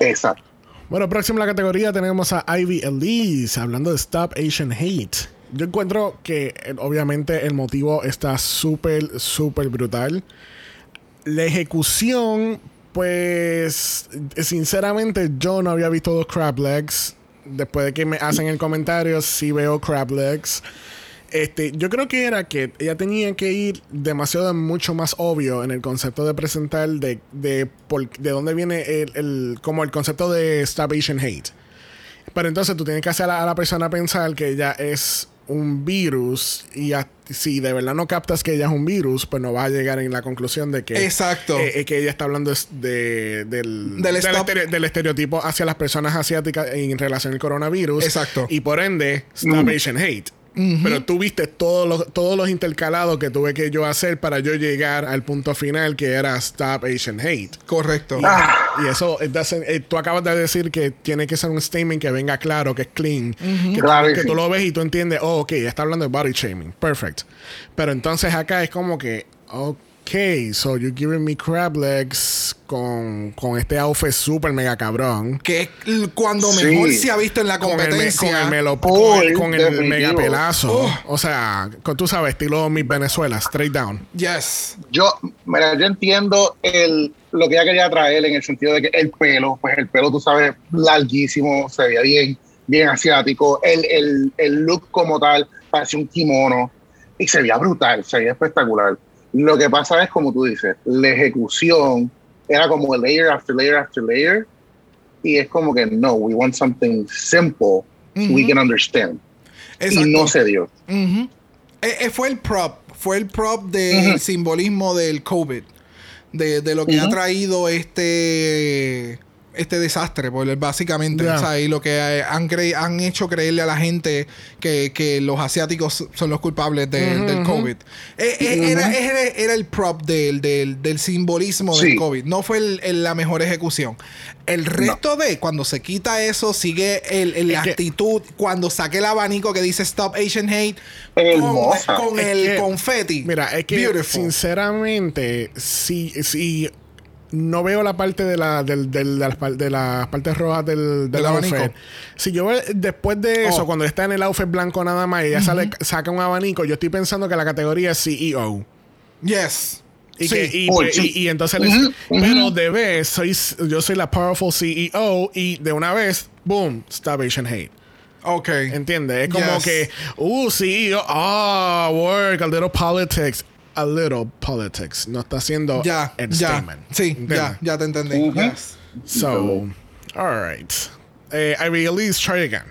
Exacto. Bueno, próximo en la categoría tenemos a Ivy Elise hablando de Stop Asian Hate. Yo encuentro que eh, obviamente el motivo está súper, súper brutal. La ejecución, pues, sinceramente yo no había visto dos crab legs. Después de que me hacen el comentario, sí veo crab legs. Este, yo creo que era que ella tenía que ir demasiado mucho más obvio en el concepto de presentar de, de, por- de dónde viene el, el- como el concepto de Stop Asian Hate. Pero entonces tú tienes que hacer a la, a la persona pensar que ella es un virus y a- si de verdad no captas que ella es un virus, pues no vas a llegar en la conclusión de que, Exacto. eh, eh, que ella está hablando de, del, Del del, stop. estere- del estereotipo hacia las personas asiáticas en relación al coronavirus. Exacto. Y por ende, Stop Asian Hate. Pero tú viste todos los, todos los intercalados que tuve que yo hacer para yo llegar al punto final que era Stop Asian Hate. Correcto. Ah, Y eso, doesn't- eh, tú acabas de decir que tiene que ser un statement que venga claro, que es clean. que, Claro tú, que que tú lo ves y tú entiendes, oh, ok, está hablando de body shaming. Perfect. Pero entonces acá es como que, ok, so you're giving me crab legs con, con este outfit super mega cabrón. Que es cuando Sí. mejor se ha visto en la Con el, me- competencia. con el, Full, con el, con el definitivo. mega pelazo. Oh. O sea, con, tú sabes, estilo Miss Venezuela, straight down. Yes. yo, mira, yo entiendo el, lo que ella quería traer en el sentido de que el pelo, pues el pelo, tú sabes, larguísimo, se veía bien, bien asiático. El, el, el look como tal parecía un kimono y se veía brutal, se veía espectacular. Lo que pasa es, como tú dices, la ejecución era como layer after layer after layer y es como que no, we want something simple we can understand. Exacto. Y no se dio. Eh, eh, fue el prop, fue el prop del simbolismo del COVID, de, de lo que ha traído este este desastre, pues, básicamente, sea, y lo que eh, han, cre- han hecho creerle a la gente que, que los asiáticos son los culpables de- del. COVID. Eh, eh, era, era- era el prop del, del, del simbolismo del. COVID, no fue el- el- la mejor ejecución. El resto de, cuando se quita eso, sigue el, el- la que- actitud, cuando saque el abanico que dice Stop Asian Hate, con, Hermosa. con Es el que- confeti. Mira, es que Beautiful. sinceramente, si, si no veo la parte de, la, del, del- de, las, de las partes rojas del, del outfit. Si yo después de eso, Oh. cuando está en el outfit blanco nada más y ella sale, saca un abanico, yo estoy pensando que la categoría es CEO. Yes. Y, Sí. que, y, Uy, pues, sí. y- y entonces, les- pero de vez, soy, yo soy la powerful CEO y de una vez, boom, stop Asian hate. Ok. ¿Entiendes? Es como Yes. que, uh, CEO, ah, work, a little politics. A little politics. No está haciendo Ya, el ya. statement. Sí, ¿Entiendes? ya, ya te entendí. Yes. So, all right. Eh, I will at least try again.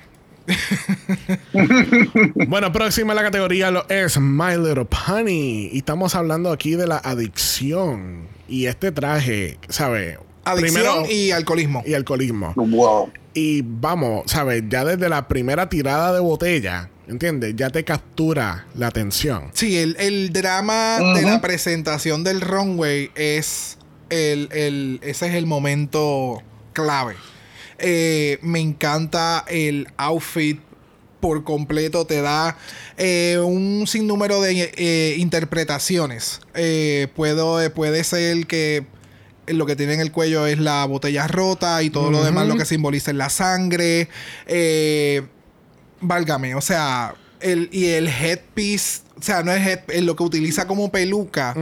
bueno, próxima a la categoría lo es My Little Pony. Y estamos hablando aquí de la adicción. Y este traje, ¿sabes? Adicción y alcoholismo. y alcoholismo. Wow. Y vamos, ¿sabes? Ya desde la primera tirada de botella, ¿entiendes? Ya te captura la atención. Sí, el, el drama de la presentación del runway es el, el- ese es el momento clave. Eh, me encanta el outfit por completo, te da eh, un sinnúmero de eh, interpretaciones. Eh, puedo, eh, puede ser que lo que tiene en el cuello es la botella rota y todo lo demás lo que simboliza es la sangre. Eh, válgame, o sea, el, y el headpiece, o sea, no es head, es lo que utiliza como peluca.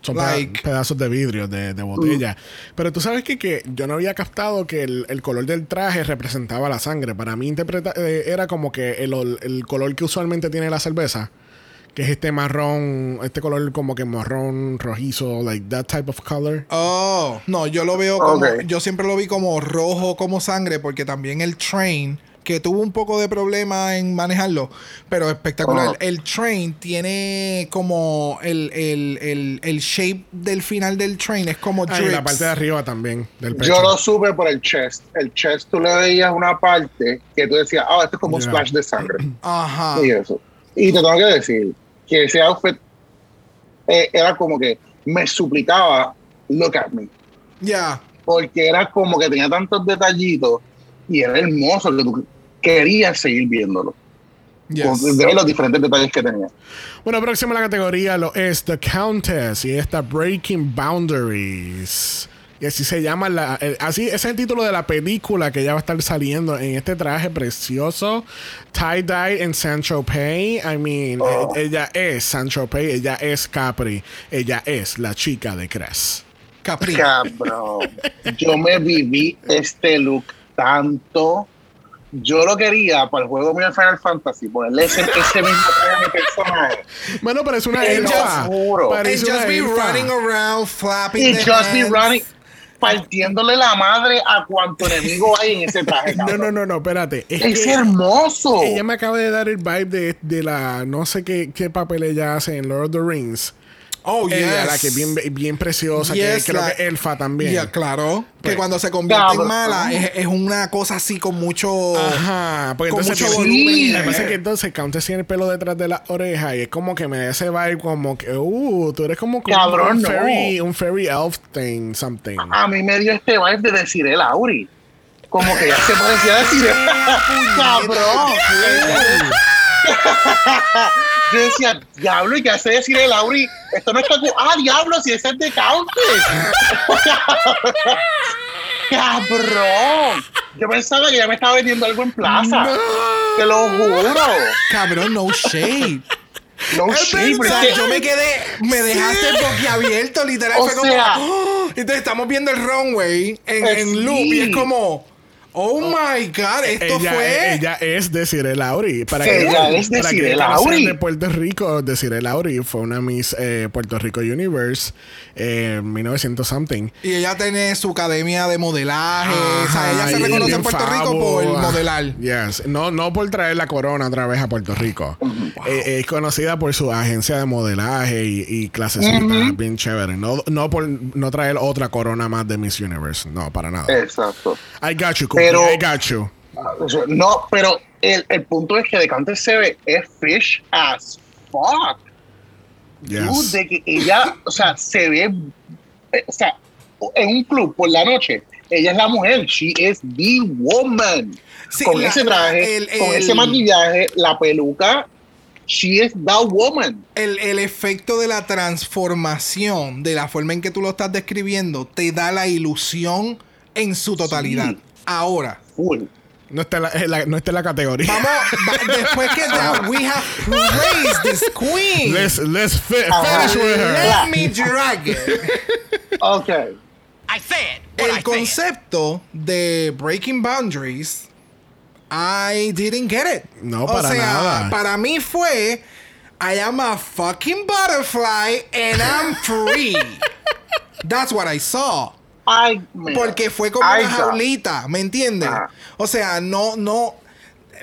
Son Like- pedazos de vidrio, de, de botella. Pero tú sabes que, que yo no había captado que el, el color del traje representaba la sangre. Para mí interpreta, eh, era como que el, el color que usualmente tiene la cerveza, que es este marrón, este color como que marrón rojizo, like that type of color. Oh, no, yo lo veo como, yo siempre lo vi como rojo, como sangre, porque también el train, que tuvo un poco de problema en manejarlo, pero espectacular. El train tiene como el, el, el, el shape del final del train, es como Ah, y la parte de arriba también, del pecho. Yo lo supe por el chest. El chest tú le veías una parte que tú decías, ah, esto es como un splash de sangre. Ajá. y eso. Y te tengo que decir que ese outfit eh, era como que me suplicaba, look at me. Ya. Porque era como que tenía tantos detallitos y era hermoso que tú querías seguir viéndolo. Yes. De los diferentes detalles que tenía. Bueno, próximo a la categoría lo es The Countess y está Breaking Boundaries. Y así se llama la. el- así, ese es el título de la película que ya va a estar saliendo en este traje precioso. Tie-dye en Sancho Pay. I mean, Oh. eh, ella es Sancho Pay, ella es Capri, ella es la chica de Cres. Capri. Cabrón. Yo me viví este look tanto. Yo lo quería para el juego mío de Final Fantasy, ponerle ese, ese mismo traje a mi personaje. Bueno, parece una Te lo elfa. juro. And Parece just una be elfa. running around, flapping Y Just Be hands. Running, partiéndole la madre a cuanto enemigo hay en ese traje. No, no, no, no, espérate. Es, Es que hermoso. ella me acaba de dar el vibe de, de la. No sé qué, qué papel ella hace en Lord of the Rings. Oh, Ella, yes. la que es bien, bien preciosa, que Yes, creo la- que elfa también. Ya, claro. Pues, que cuando se convierte en mala es, es una cosa así con mucho. Ajá, porque con entonces mucho volumen. Que pasa es que entonces Countess tiene el pelo detrás de la oreja y es como que me da ese vibe como que, uh, tú eres como, como Cabrón, un no. fairy, un fairy elf thing, something. A mí me dio este vibe de decir el Auri. Como que ya se parecía a decir Cabrón. Yo decía, diablo, ¿y qué hace decir el Auri? Esto no es que. Ah, diablo, si ese es de Countess. Cabrón. Yo pensaba que ya me estaba vendiendo algo en plaza. Te lo juro. Cabrón, no shade. No shit, O sea, que- yo me quedé, me dejaste boquiabierto, literal. O fue como, ¡oh! Entonces estamos viendo el runway en, Eh, en loop sí. y es como, oh my god, esto ella, fue. ella es Desiree Lauri. Para Ella que, es que conocen Lauri. de Puerto Rico, Desiree Lauri fue una Miss eh, Puerto Rico Universe eh, 1900 something. Y ella tiene su academia de modelaje. o sea, ella se reconoce en Puerto Rico por ah, modelar. Yes. No, no por traer la corona otra vez a Puerto Rico. Eh, es conocida por su agencia de modelaje y, y clasecitas bien chévere. No, no por no traer otra corona más de Miss Universe. No, para nada. Exacto. I got you, Cookie. Pero- I got you. No, pero el, el punto es que de Countess se ve es fish as fuck. Yes. Dude, de que ella, o sea, se ve, eh, o sea, en un club por la noche, ella es la mujer, she is the woman. Sí, con la- ese traje, el- con ese maquillaje, la peluca, she is the woman. El, el efecto de la transformación, de la forma en que tú lo estás describiendo, te da la ilusión en su totalidad. Sí. Ahora, Full. No está en la, en la- no está en la categoría. Vamos, va- después que ya we have praised this queen. Let's, let's fi- Ajá. finish with her. Let me drag it. Ok. I said what I El said. concepto de breaking boundaries, I didn't get it. No, o para sea, nada. Para mí fue, I am a fucking butterfly and I'm free. That's what I saw. Ay. Porque fue como Ay, una jaulita, ¿me entiendes? Ajá. O sea, no, no.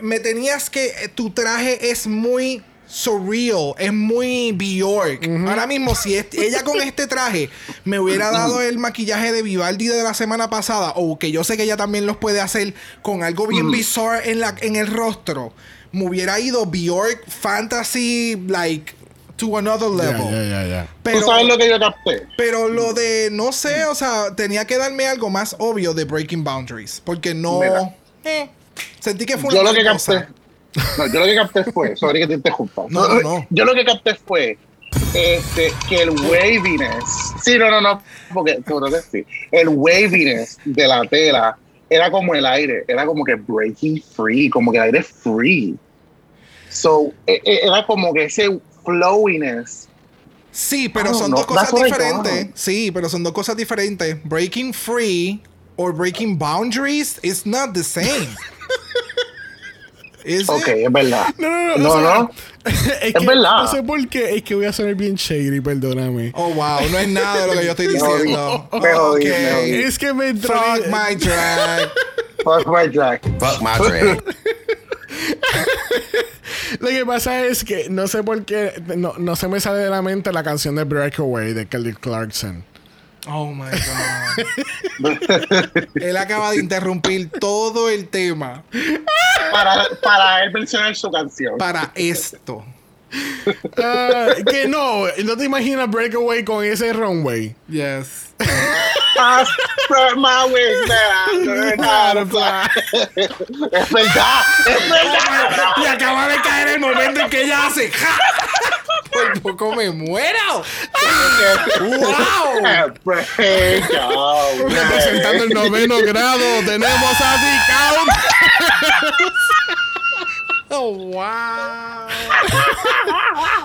Me tenías que. eh, Tu traje es muy surreal, es muy Bjork. Ahora mismo, si ella con este traje me hubiera dado el maquillaje de Vivaldi de la semana pasada, o que yo sé que ella también los puede hacer con algo bien bizarre en, la, en el rostro, me hubiera ido Bjork fantasy, like, to another level. ya, ya, ya. Tú sabes lo que yo capté. Pero lo de, no sé, o sea, tenía que darme algo más obvio de Breaking Boundaries. Porque no. Eh, sentí que fue Yo una lo que cosa. capté. No, yo lo que capté fue. Sorry que te interrumpa. No, no, no. Yo lo que capté fue. Este, que el waviness. Sí, no, no, no. Porque seguro que sí. El waviness de la tela era como el aire. Era como que breaking free. Como que el aire free. So, e- e- era como que ese flowiness. Sí, pero Oh, son dos cosas that's diferentes. Sí, pero son dos cosas diferentes. Breaking free or breaking boundaries is not the same. Is Ok, it? es verdad. No, no, no. No, no. es, Es verdad. No sé por qué. Es que voy a sonar bien shady, perdóname. Oh, wow. No es nada de lo que yo estoy diciendo. Me jodí, me Ok. jodí. Es que me entró. Fuck my drag. Fuck my Jack. Fuck my drag. Lo que pasa es que no sé por qué. No, no se me sale de la mente la canción de Breakaway de Kelly Clarkson. Oh my God. Él acaba de interrumpir todo el tema Para, para él mencionar su canción. para esto. Ah, que no, no te imaginas Breakaway con ese runway. Yes. I spread my wings how to fly. Es verdad, es verdad. Y acaba de caer el momento en que ella hace. ¡ja! Por poco me muero. ¡Wow! Representando el noveno grado, tenemos a D-Count. Oh, wow.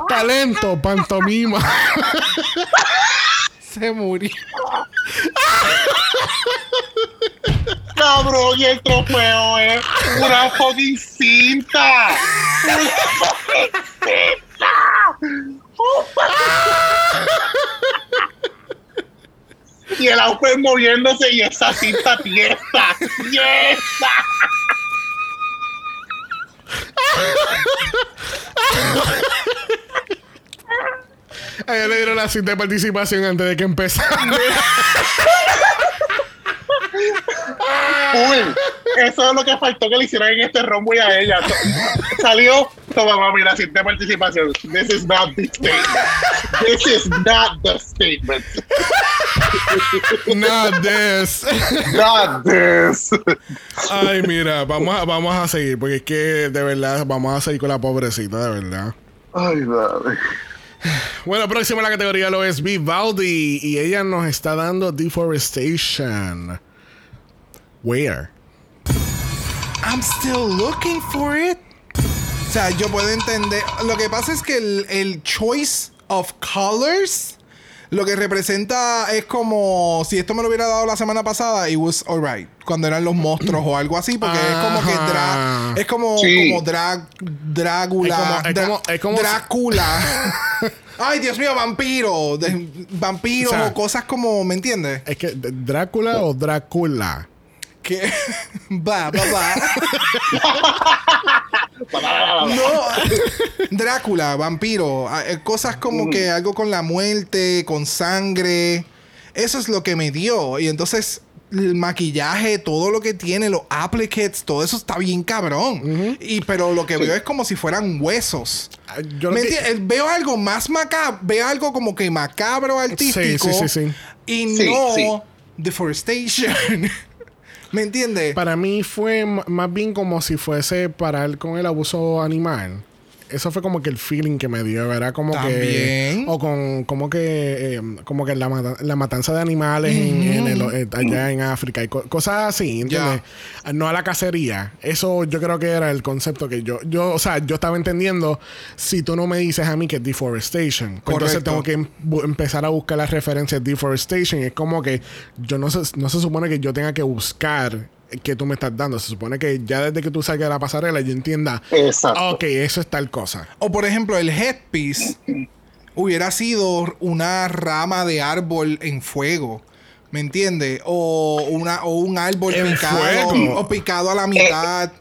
Talento, pantomima. Se murió. Cabrón, y el trofeo es una fucking cinta. Una fucking cinta. Y el outfit moviéndose y esa cinta tiesta. ¡Tiesta! A ella le dieron la cinta de participación antes de que empezara. Uy, eso es lo que faltó que le hicieran en este runway a ella. Salió, toma mami, la cinta de participación. This is not the. This is not the statement. Not this. Not this. Ay, mira, vamos a, vamos a seguir, porque es que de verdad vamos a seguir con la pobrecita, de verdad. Ay, madre. Bueno, próximo en la categoría lo es Vivaldi y ella nos está dando Deforestation. Where? I'm still looking for it. O sea, yo puedo entender. Lo que pasa es que el, el choice of colors lo que representa es como si esto me lo hubiera dado la semana pasada, it was alright. Cuando eran los monstruos o algo así, porque es como que drag. Es como, Sí. como drag. Drácula. Es como- es dra- como- es como- Drácula. Ay, Dios mío, vampiro. de- vampiros O sea, o cosas como. ¿Me entiendes? ¿Es que Drácula o Drácula? Que. va, va, va. No, Drácula, vampiro, ah, eh, cosas como que algo con la muerte, con sangre. Eso es lo que me dio. Y entonces el maquillaje, todo lo que tiene, los applicates, todo eso está bien cabrón. Y pero lo que veo es como si fueran huesos. Ah, Yo lo ¿Me que- entiendes? Veo algo más macabro, veo algo como que macabro artístico. sí, sí, sí. Y no deforestation. ¿Me entiendes? Para mí fue más bien como si fuese parar con el abuso animal. Eso fue como que el feeling que me dio, era como que o con como que eh, como que la, mata- la matanza de animales en, en el- eh, allá en África y co- cosas así, ¿entiendes? No a la cacería. Eso yo creo que era el concepto que yo yo, o sea, yo estaba entendiendo si tú no me dices a mí que es deforestation, pues entonces tengo que em- empezar a buscar las referencias deforestation es como que yo no se, no se supone que yo tenga que buscar que tú me estás dando. Se supone que ya desde que tú salgas de la pasarela yo entienda, Exacto. "Ah, ok, eso es tal cosa. O por ejemplo, el headpiece hubiera sido una rama de árbol en fuego. ¿Me entiendes? O, una, o un árbol En picado. fuego. O picado a la mitad.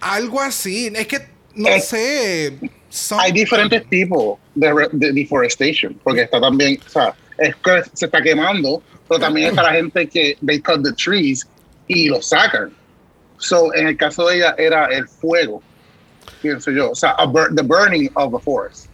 Algo así. Es que, no Eh, sé. son- Hay diferentes tipos de, de deforestation, porque está también, o sea, es que se está quemando, pero también está la gente que they cut the trees y lo sacan. So, en el caso de ella era el fuego, pienso yo, o sea, a bur- the burning of the forest.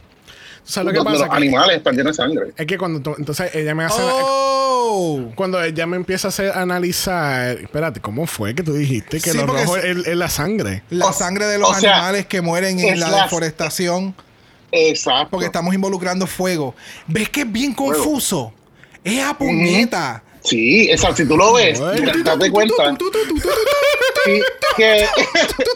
¿Sabes lo que pasa? los Que- animales están llenos de sangre. es que cuando entonces ella me hace Oh. cuando ella me empieza a hacer analizar, espérate, ¿cómo fue que tú dijiste que Sí, lo rojo es- es, es la sangre? La O- sangre de los sea, animales que mueren en la- deforestación. Exacto. Porque estamos involucrando fuego. ¿Ves que es bien confuso? Es a puñeta. Sí, exacto. Si tú lo ves, Bueno. date cuenta sí, que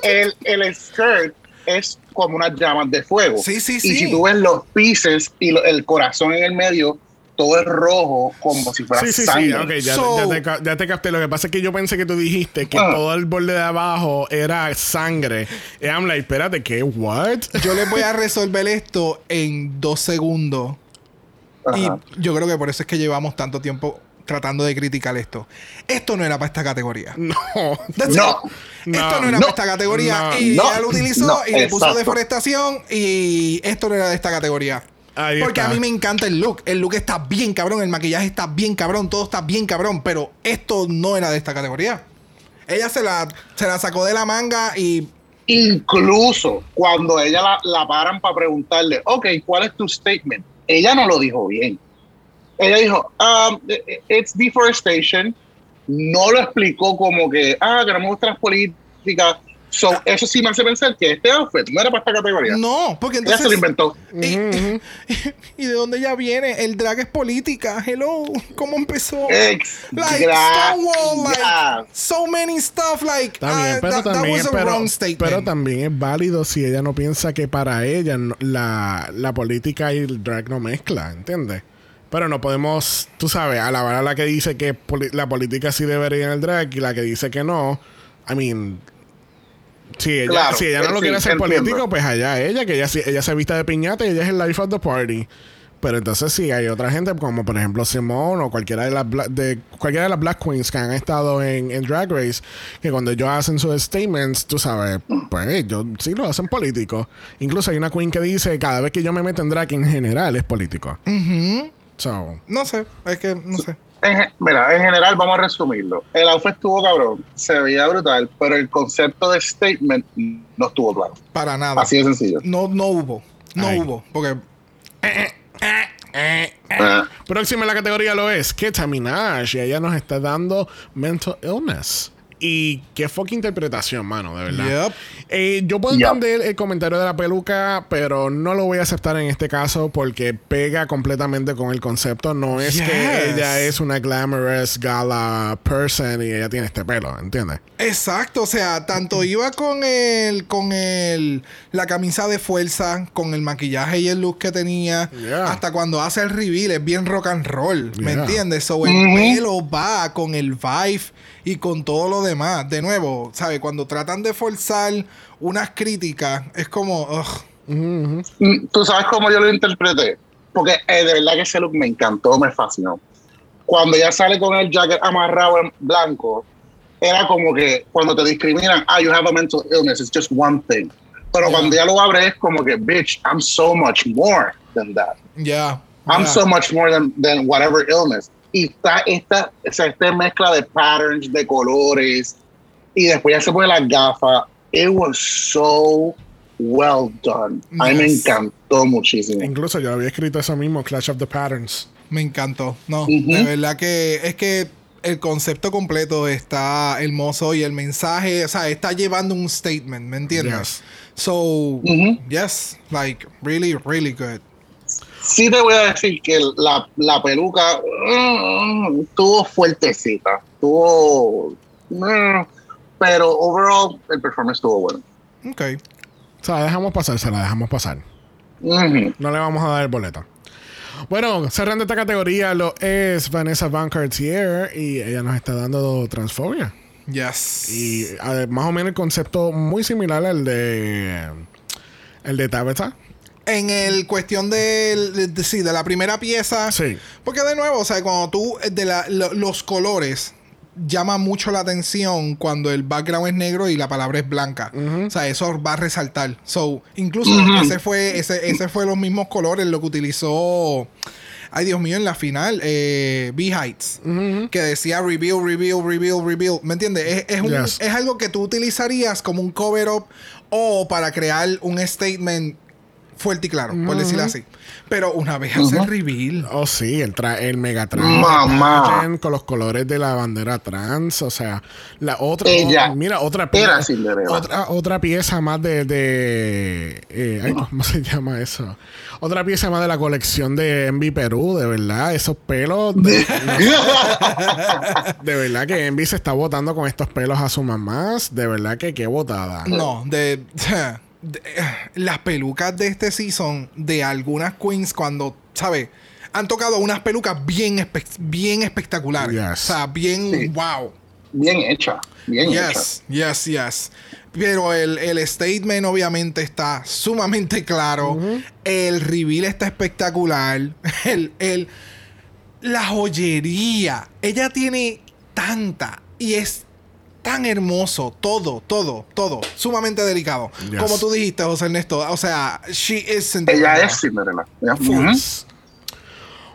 el, el skirt es como unas llamas de fuego. Sí, sí, Y sí. si tú ves los pieces y lo- el corazón en el medio, todo es rojo como si fuera Sí, sí, sí, sangre. ok, ya, So- ya te, ya te capté. Lo que pasa es que yo pensé que tú dijiste que Ah. todo el borde de abajo era sangre. Y I'm like, espérate, ¿qué? ¿What? Yo les voy a resolver esto en dos segundos. Y yo creo que por eso es que llevamos tanto tiempo tratando de criticar esto. Esto no era para esta categoría. No. Esto no era No. para esta categoría. No. y No. ella lo utilizó No. y le puso Exacto. deforestación. Y esto no era de esta categoría. Ahí Porque está. a mí me encanta el look. El look está bien cabrón. El maquillaje está bien cabrón. Todo está bien cabrón. Pero esto no era de esta categoría. Ella se la, se la sacó de la manga y. Incluso cuando ella la, la paran para preguntarle, ok, ¿cuál es tu statement? Ella no lo dijo bien. Ella dijo, um, it's deforestation. No lo explicó como que, ah, que no me gustan las políticas. So, eso sí me hace pensar que este outfit no era para esta categoría. No, porque ella se lo entonces. inventó. Y, y de dónde ella viene? El drag es política. Hello. ¿Cómo empezó? Ex- Like Stonewall, like so many stuff, like Está bien, ah, pero, that, that también, was a pero, wrong statement. pero también es válido si ella no piensa que para ella no- la, la política y el drag no mezcla, ¿entiendes? Pero no podemos, tú sabes, alabar a la que dice que poli- la política sí debería ir en el drag y la que dice que no. I mean, si ella, Claro, si ella no eh, lo sí, quiere hacer entiendo. político, pues allá ella, que ella, sí- ella se vista de piñata y ella es el life of the party. Pero entonces sí, hay otra gente, como por ejemplo Simone o cualquiera de las bla- de cualquiera de las Black Queens que han estado en, en Drag Race, que cuando ellos hacen sus statements, tú sabes, pues ellos sí lo hacen político. Incluso hay una queen que dice, cada vez que yo me meto en drag en general es político. So, No sé, es que no sé. En mira, en general, vamos a resumirlo. El outfit estuvo cabrón, se veía brutal, pero el concepto de statement no estuvo claro. Para nada. Así de sencillo. No, no hubo. No Ay. hubo. Porque Ah, próxima en la categoría lo es Keta Minaj y ella nos está dando mental illness. Y qué fucking interpretación, mano, de verdad. Yep. Eh, yo puedo Yep. entender el comentario de la peluca, pero no lo voy a aceptar en este caso porque pega completamente con el concepto. No es Yes. que ella es una glamorous gala person y ella tiene este pelo, ¿entiendes? Exacto, o sea, tanto iba con el, con el, la camisa de fuerza, con el maquillaje y el look que tenía, Yeah. hasta cuando hace el reveal, es bien rock and roll, ¿me Yeah. entiendes? So, el pelo va con el vibe y con todo lo demás. De nuevo, ¿sabes? Cuando tratan de forzar unas críticas, es como, mm, Tú sabes cómo yo lo interpreté. Porque eh, de verdad que ese look me encantó, me fascinó. Cuando ella sale con el jacket amarrado en blanco, era como que cuando te discriminan, ah, you have a mental illness, it's just one thing. Pero Yeah. cuando ya lo abre es como que, bitch, I'm so much more than that. ya. I'm ya. so much more than, than whatever illness. Y está esta, o sea, esta mezcla de patterns, de colores, y después ya se pone las gafas. It was so well done. A mí me Yes. encantó muchísimo. Incluso yo había escrito eso mismo, Clash of the Patterns. Me encantó. No, de verdad que es que el concepto completo está hermoso y el mensaje, o sea, está llevando un statement, ¿me entiendes? Yes. So, yes, like, really, really good. Sí te voy a decir que la, la peluca mm, estuvo fuertecita, estuvo... mm, pero overall el performance estuvo bueno. Ok. O sea, la dejamos pasar, se la dejamos pasar. No le vamos a dar el boleto. Bueno, cerrando esta categoría lo es Vanessa Van Cartier y ella nos está dando transfobia. Yes. Y más o menos el concepto muy similar al de el de Tabitha. En el cuestión de, de- sí, de la primera pieza. Sí. Porque de nuevo, o sea, cuando tú, de la- lo- los colores llama mucho la atención cuando el background es negro y la palabra es blanca. O sea, eso va a resaltar. So, incluso ese fue, ese, ese fue los mismos colores lo que utilizó. Ay, Dios mío, en la final, eh, B Heights, que decía reveal, reveal, reveal, reveal. ¿Me entiendes? Es, es un- Yes. es algo que tú utilizarías como un cover up o para crear un statement fuerte y claro, por decirlo así. Pero una vez hace el reveal. Oh, sí, el, tra el Megatron Mamá. pageant con los colores de la bandera trans. O sea, la otra. Ella oh, mira, otra pieza. Otra, otra pieza más de. de eh, ay, ¿Cómo se llama eso? Otra pieza más de la colección de Envy Perú, de verdad. Esos pelos. De, de verdad que Envy se está botando con estos pelos a sus mamás. De verdad que qué botada. No, de, de- las pelucas de este season de algunas queens cuando, ¿sabes? Han tocado unas pelucas bien, espe- bien espectaculares. Yes. O sea, bien Sí. wow. Bien hecha, bien hecha. Yes, yes, yes. Pero el, el statement obviamente está sumamente claro. El reveal está espectacular. El, el, la joyería. Ella tiene tanta y es tan hermoso. Todo, todo, todo. Sumamente delicado. Yes. Como tú dijiste, José Ernesto. O sea, she is Cinderella. Ella es Cinderella. Ya. Ujú.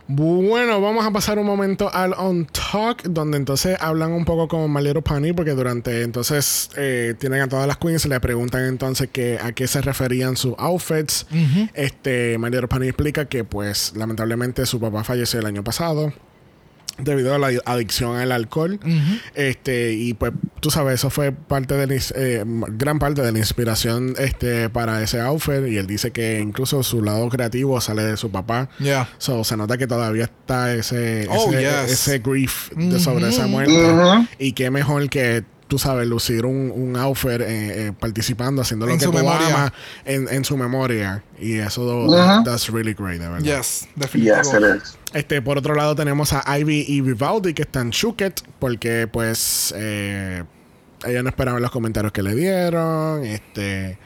Bueno, vamos a pasar un momento al On Talk, donde entonces hablan un poco con Little Pony, porque durante entonces eh, tienen a todas las queens, le preguntan entonces que, a qué se referían sus outfits. Este, Little Pony explica que, pues, lamentablemente su papá falleció el año pasado. Debido a la adicción al alcohol. Este, y pues, tú sabes, eso fue parte de eh, gran parte de la inspiración este, para ese outfit. Y él dice que incluso su lado creativo sale de su papá. Yeah. So, se nota que todavía está ese, Oh, ese, yes. ese grief de sobre esa muerte. Ujú. Y qué mejor que, tú sabes, lucir un, un outfit eh, eh, participando, haciendo lo En que su tú memoria. amas en, en su memoria. Y eso, Ujú. that's really great, de verdad. Yes, definitivo. Yes. Este, por otro lado, tenemos a Ivy y Vivaldi que están Shuket porque, pues, eh, ellos no esperaban los comentarios que le dieron. Este,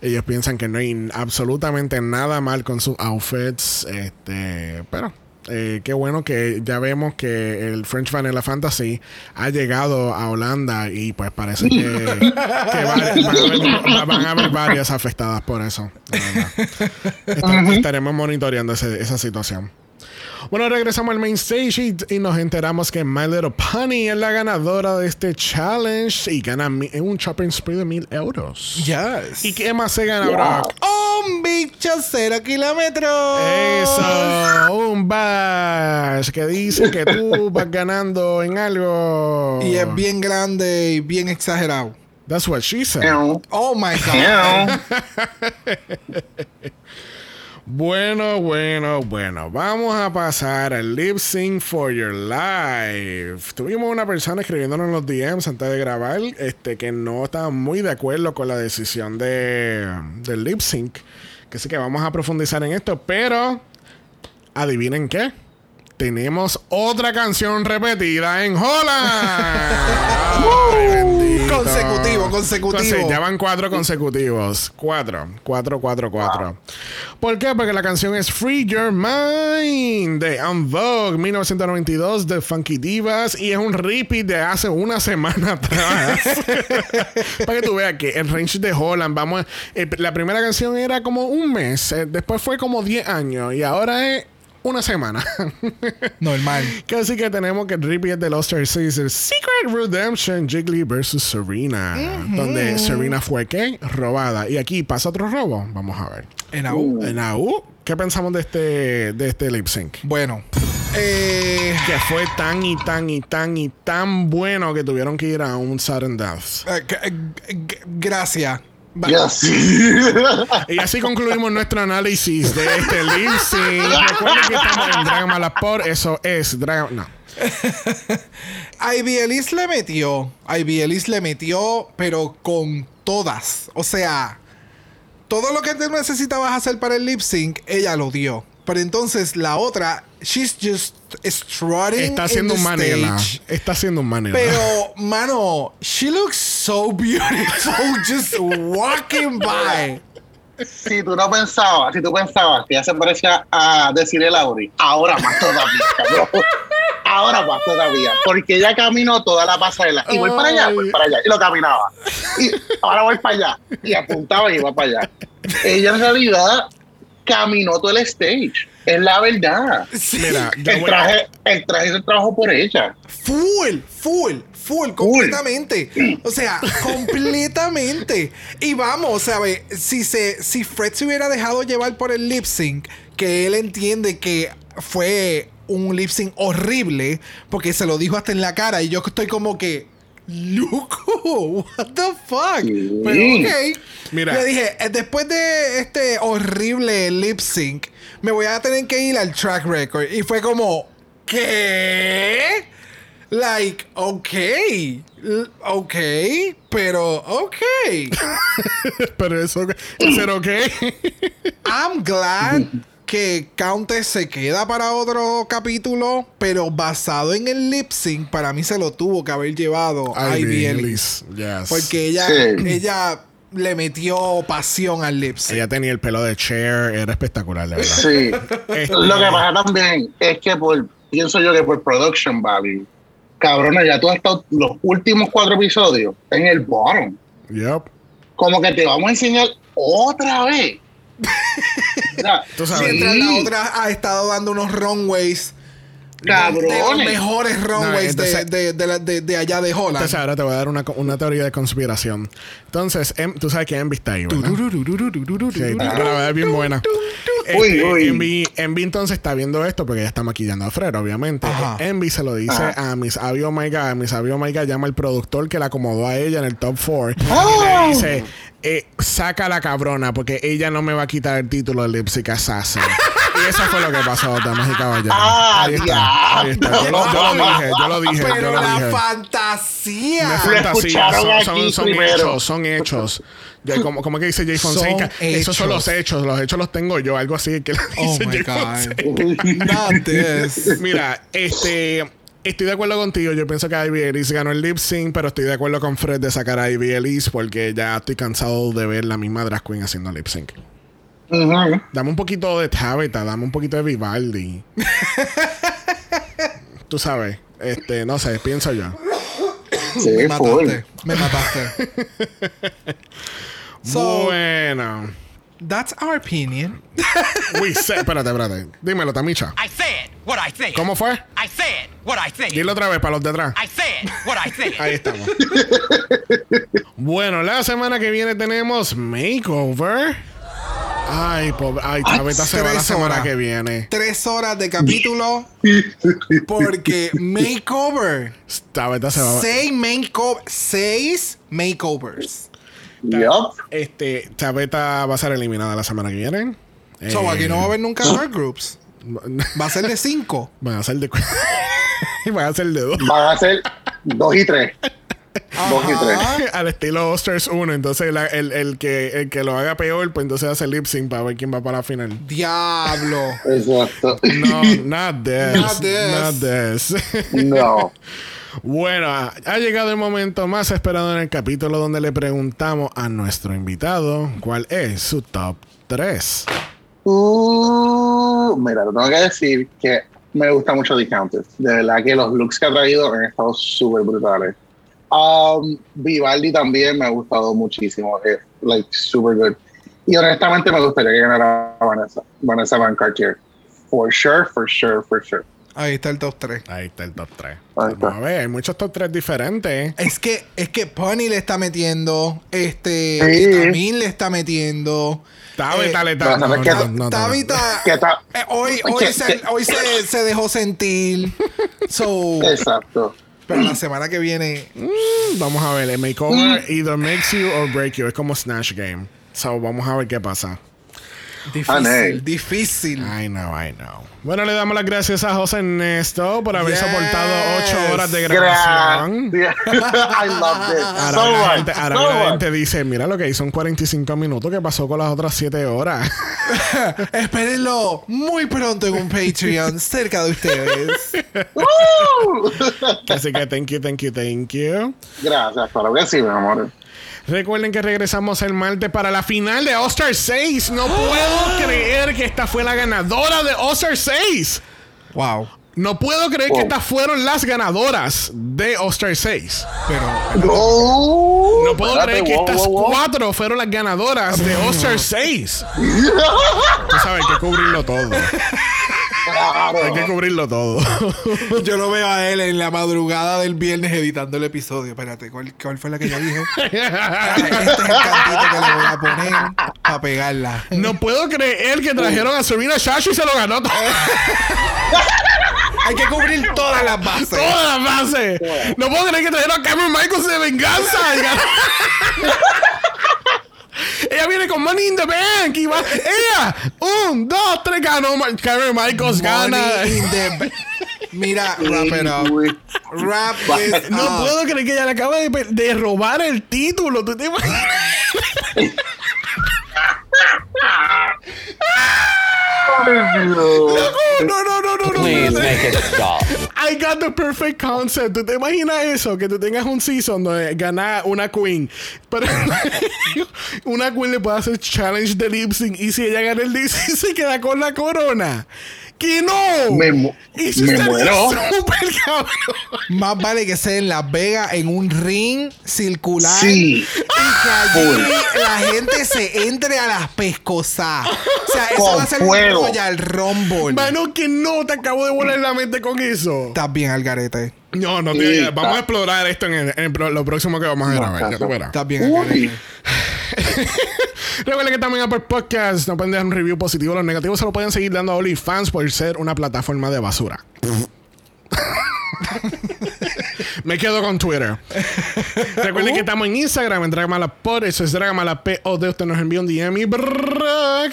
ellos piensan que no hay absolutamente nada mal con sus outfits. Este, pero. Eh, qué bueno que ya vemos que el French Vanilla Fantasy ha llegado a Holanda y pues parece que, que va- van, a haber, van a haber varias afectadas por eso. Estaremos monitoreando ese- esa situación. Bueno, regresamos al main stage y, y nos enteramos que My Little Pony es la ganadora de este challenge y gana mi- un shopping spree de mil euros. Yes. ¿Y qué más se gana, Brock? Un bicho cero kilómetros. Eso, un bash que dice que tú vas ganando en algo. Y es bien grande y bien exagerado. That's what she said. Ew. Oh my God. Bueno, bueno, bueno. Vamos a pasar al lip sync for your life. Tuvimos una persona escribiéndonos en los DMs antes de grabar, este, que no estaba muy de acuerdo con la decisión de del lip sync. Que sí que vamos a profundizar en esto, pero adivinen qué. Tenemos otra canción repetida en Holland. Consecutivo, consecutivo. Conse- ya van cuatro consecutivos. Cuatro. Cuatro, cuatro, cuatro. ¿Por qué? Porque la canción es Free Your Mind de En Vogue 1992 de Funky Divas y es un repeat de hace una semana atrás. Para que tú veas que el range de Holland, vamos, eh, la primera canción era como un mes, eh, después fue como 10 años y ahora es una semana. Normal. Así que tenemos que el repeat de Lost Caesar Secret Redemption Jiggly versus Serena. Donde Serena fue ¿qué? Robada. Y aquí pasa otro robo. Vamos a ver. En AU. En AU, ¿Qué pensamos de este, de este lip sync? Bueno, eh, Que fue tan y tan y tan y tan bueno que tuvieron que ir a un sudden death. eh, g- Y así concluimos nuestro análisis de este lip sync. Recuerden que estamos en Dragon Ball por eso es Dragon. No. Ivy Elise le metió. Ivy Elise le metió, pero con todas. O sea, todo lo que tú necesitabas hacer para el lip sync, ella lo dio. Pero entonces la otra, she's just strutting. Está haciendo un manela. Está haciendo un manela. Pero, mano, she looks so beautiful just walking by. Si tú no pensabas, si tú pensabas que ella se parecía a decirle Lauri, ahora más todavía, cabrón. Ahora más todavía. Porque ella caminó toda la pasarela. Y voy para allá, voy para allá. Y lo caminaba. Y ahora voy para allá. Y apuntaba y iba para allá. Ella en realidad caminó todo el stage. Es la verdad. Mira, El a- traje, el traje se trabajó por ella. Full, full, full, completamente. O sea, completamente. Y vamos, ¿sabes? Si, se, si Fred se hubiera dejado llevar por el lip sync, que él entiende que fue un lip sync horrible, porque se lo dijo hasta en la cara, y yo estoy como que. Loco, what the fuck? Sí. Pero ok. Mira. Le dije, eh, después de este horrible lip sync, me voy a tener que ir al track record. Y fue como, ¿qué? Like, ok. Ok, pero ok. Pero eso, ¿eso qué? I'm glad que Countess se queda para otro capítulo, pero basado en el lip sync, para mí se lo tuvo que haber llevado a Ivy Ellis. Yes. Porque ella, Sí. ella le metió pasión al lip sync. Ella tenía el pelo de Cher, era espectacular, de verdad. Sí. Este- Lo que pasa también es que por, pienso yo que por production value, cabrona, ya tú has estado los últimos cuatro episodios en el bottom. Yep. Como que te vamos a enseñar otra vez. O sea, Tú sabes. sí, Mientras la otra ha estado dando unos runways. De los cabrones. mejores runways No, entonces- de, de, de, la- de- de allá de Holland. Entonces ahora te voy a dar una, una teoría de conspiración. Entonces, em- tú sabes que Envy está ahí, ¿verdad? Sí, la a dar bien buena. Uy, Este, uy. Envy, Envy entonces está viendo esto porque ella está maquillando a Fred, obviamente. Ajá. Envy se lo dice Ajá. a Miss Abby Omega. Miss Abby Omega llama al productor que la acomodó a ella en el top 4 y le dice: eh, Saca la cabrona porque ella no me va a quitar el título de Lipstick Assassin. y eso fue lo que pasó, damas y caballeros. Ah, ahí está, ahí está. Yo lo, yo lo dije, yo lo dije, yo Pero lo la dije. fantasía. No es fantasía, son, hechos, son hechos. Como, como que dice Jay Fonseca, esos son los hechos, los hechos los tengo yo, algo así que Oh dice my Jay God. Mira, este. Estoy de acuerdo contigo. Yo pienso que Ivy Ellis ganó el lip sync, pero estoy de acuerdo con Fred de sacar a Ivy Ellis porque ya estoy cansado de ver la misma drag queen haciendo lip sync. Dame un poquito de Tabitha, dame un poquito de Vivaldi. Tú sabes, este, no sé, pienso yo. Sí, Me full. mataste. Me mataste. So, bueno. that's our opinion. Uy, sé- espérate, espérate. Dímelo, Tamicha. I said what I said. ¿Cómo fue? I said what I said. Dilo otra vez para los de atrás. I said what I said. Ahí estamos. bueno, la semana que viene tenemos Makeover. Ay, pobre. Ay, Tabeta se va la tres semana horas. que viene. Tres horas de capítulo. Porque makeover. Tabeta se va. Seis makeover. Seis makeovers. Este, Tabeta va a ser eliminada la semana que viene. So Eh, aquí no va a haber nunca girl groups. Va a ser de cinco. Van a ser de. van a ser de dos. Van a ser dos y tres. Dos y tres. Al estilo Osters 1. Entonces, la- el, el que, el que lo haga peor, pues entonces hace lip sync para ver quién va para la final. Diablo. Exacto. No, not this. Not this. Not this. No. Bueno, ha llegado el momento más esperado en el capítulo donde le preguntamos a nuestro invitado cuál es su top 3. Uh, mira, te tengo que decir que me gusta mucho The Countess. De verdad que los looks que ha traído han estado súper brutales. Um, Vivaldi también me ha gustado muchísimo. eh, like, super good. Y honestamente me gustaría que ganara Vanessa. Vanessa Van Cartier. For sure, for sure, for sure. Ahí está el top 3. Ahí está el top 3. Ahí está. Vamos a ver, hay muchos top 3 diferentes. Es que, es que Pony le está metiendo, este, Sí. Camille le está metiendo. Tabita eh, le está- no, eh, hoy, se, que- hoy se, se dejó sentir. So, Exacto. pero la semana que viene, Mm, Vamos a ver, el makeover either makes you or break you. Es como Snatch Game. So, vamos a ver qué pasa. Difícil, Ney. difícil. I know, I know. Bueno, le damos las gracias a José Ernesto por haber Yes. soportado 8 horas de grabación. I love this. Ahora, so la gente, ahora so la much. gente dice, mira lo que hizo en 45 minutos, ¿qué pasó con las otras 7 horas? Espérenlo muy pronto en un Patreon cerca de ustedes. Así que thank you, thank you, thank you. Gracias, claro que sí, mi amor. Recuerden que regresamos el martes para la final de All-Star 6. No puedo creer que esta fue la ganadora de All-Star 6. Wow. No puedo creer que estas fueron las ganadoras de All-Star 6. Pero, No puedo espérate, creer que wow, estas wow, cuatro fueron las ganadoras de All-Star 6. Tú sabes, que cubrirlo todo. Claro. Hay que cubrirlo todo. yo lo veo a él en la madrugada del viernes editando el episodio. Espérate, ¿cuál, cuál fue la que yo dije? este es el cantito que le voy a poner para pegarla. No puedo creer que trajeron a Serena Chacho y se lo ganó todo. Hay que cubrir todas las bases. Todas las bases. No puedo creer que trajeron a Cameron Michaels de venganza. Ella viene con Money in the Bank y va. Ella, un, dos, tres, ganó. Cameron Michaels gana. Money in the ba- Mira, wrap it up. Uy. Wrap it No up. puedo creer que ella le acaba de, robar el título. ¿Tú te imaginas? No, no, no, no, no. Please no, no. make it stop. I got the perfect concept. ¿Tú te imaginas eso? Que tú tengas un season donde gana una queen. Pero una queen le puede hacer challenge de lip sync y si ella gana el lip sync se queda con la corona. ¡Que no! Me mu- Eso me muero. súper cabrón. Más vale que sea en Las Vegas en un ring circular. Sí. Y que allí la gente se entre a las pescosas. O sea, eso Con va a ser fuego. un Royal Rumble. Mano, que no, te acabo de volar la mente con eso. Estás bien al garete. No, no, Sí, te- está. vamos a explorar esto en, el- en el pro- lo próximo que vamos a No, grabar. ya caso. tú verás. Estás bien. Recuerden que también Apple Podcast no pueden dejar un review positivo. Los negativos se lo pueden seguir dando a OnlyFans por ser una plataforma de basura. Me quedo con Twitter. Recuerden que estamos en Instagram, en Dragamalapod. Eso es Dragamalapod. Usted nos envía un DM y Brock,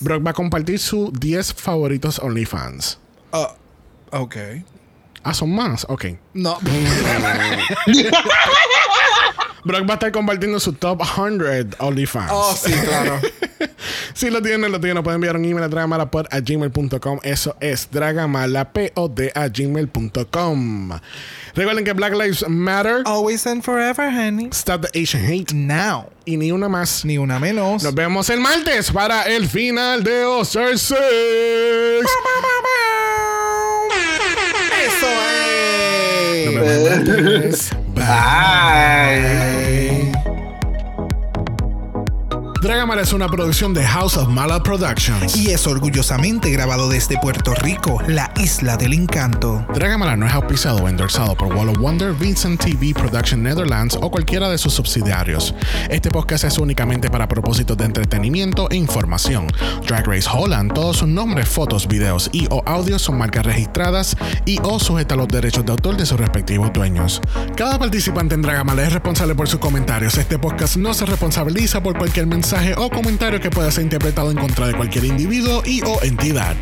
Brock va a compartir sus 10 favoritos OnlyFans. Ah, ok. Ah, son más. Ok. No. Brock va a estar compartiendo su top 100 OnlyFans. Oh, sí, claro. Si lo tienen, lo tienen. Pueden enviar un email a dragamalapod a gmail.com. Eso es dragamalapod a gmail.com. Recuerden que Black Lives Matter. Always and forever, honey. Stop the Asian hate. Now. Y ni una más. Ni una menos. Nos vemos el martes para el final de All-Star 6. Eso es. Nos vemos el martes. Bye. Dragamala es una producción de House of Mala Productions. Y es orgullosamente grabado desde Puerto Rico, la isla del encanto. Dragamala no es auspiciado o endorsado por Wall of Wonder, Vincent TV Production Netherlands o cualquiera de sus subsidiarios. Este podcast es únicamente para propósitos de entretenimiento e información. Drag Race Holland, todos sus nombres, fotos, videos y o audios son marcas registradas y o sujeta a los derechos de autor de sus respectivos dueños. Cada participante en Dragamala es responsable por sus comentarios. Este podcast no se responsabiliza por cualquier mensaje o comentario que pueda ser interpretado en contra de cualquier individuo y o entidad.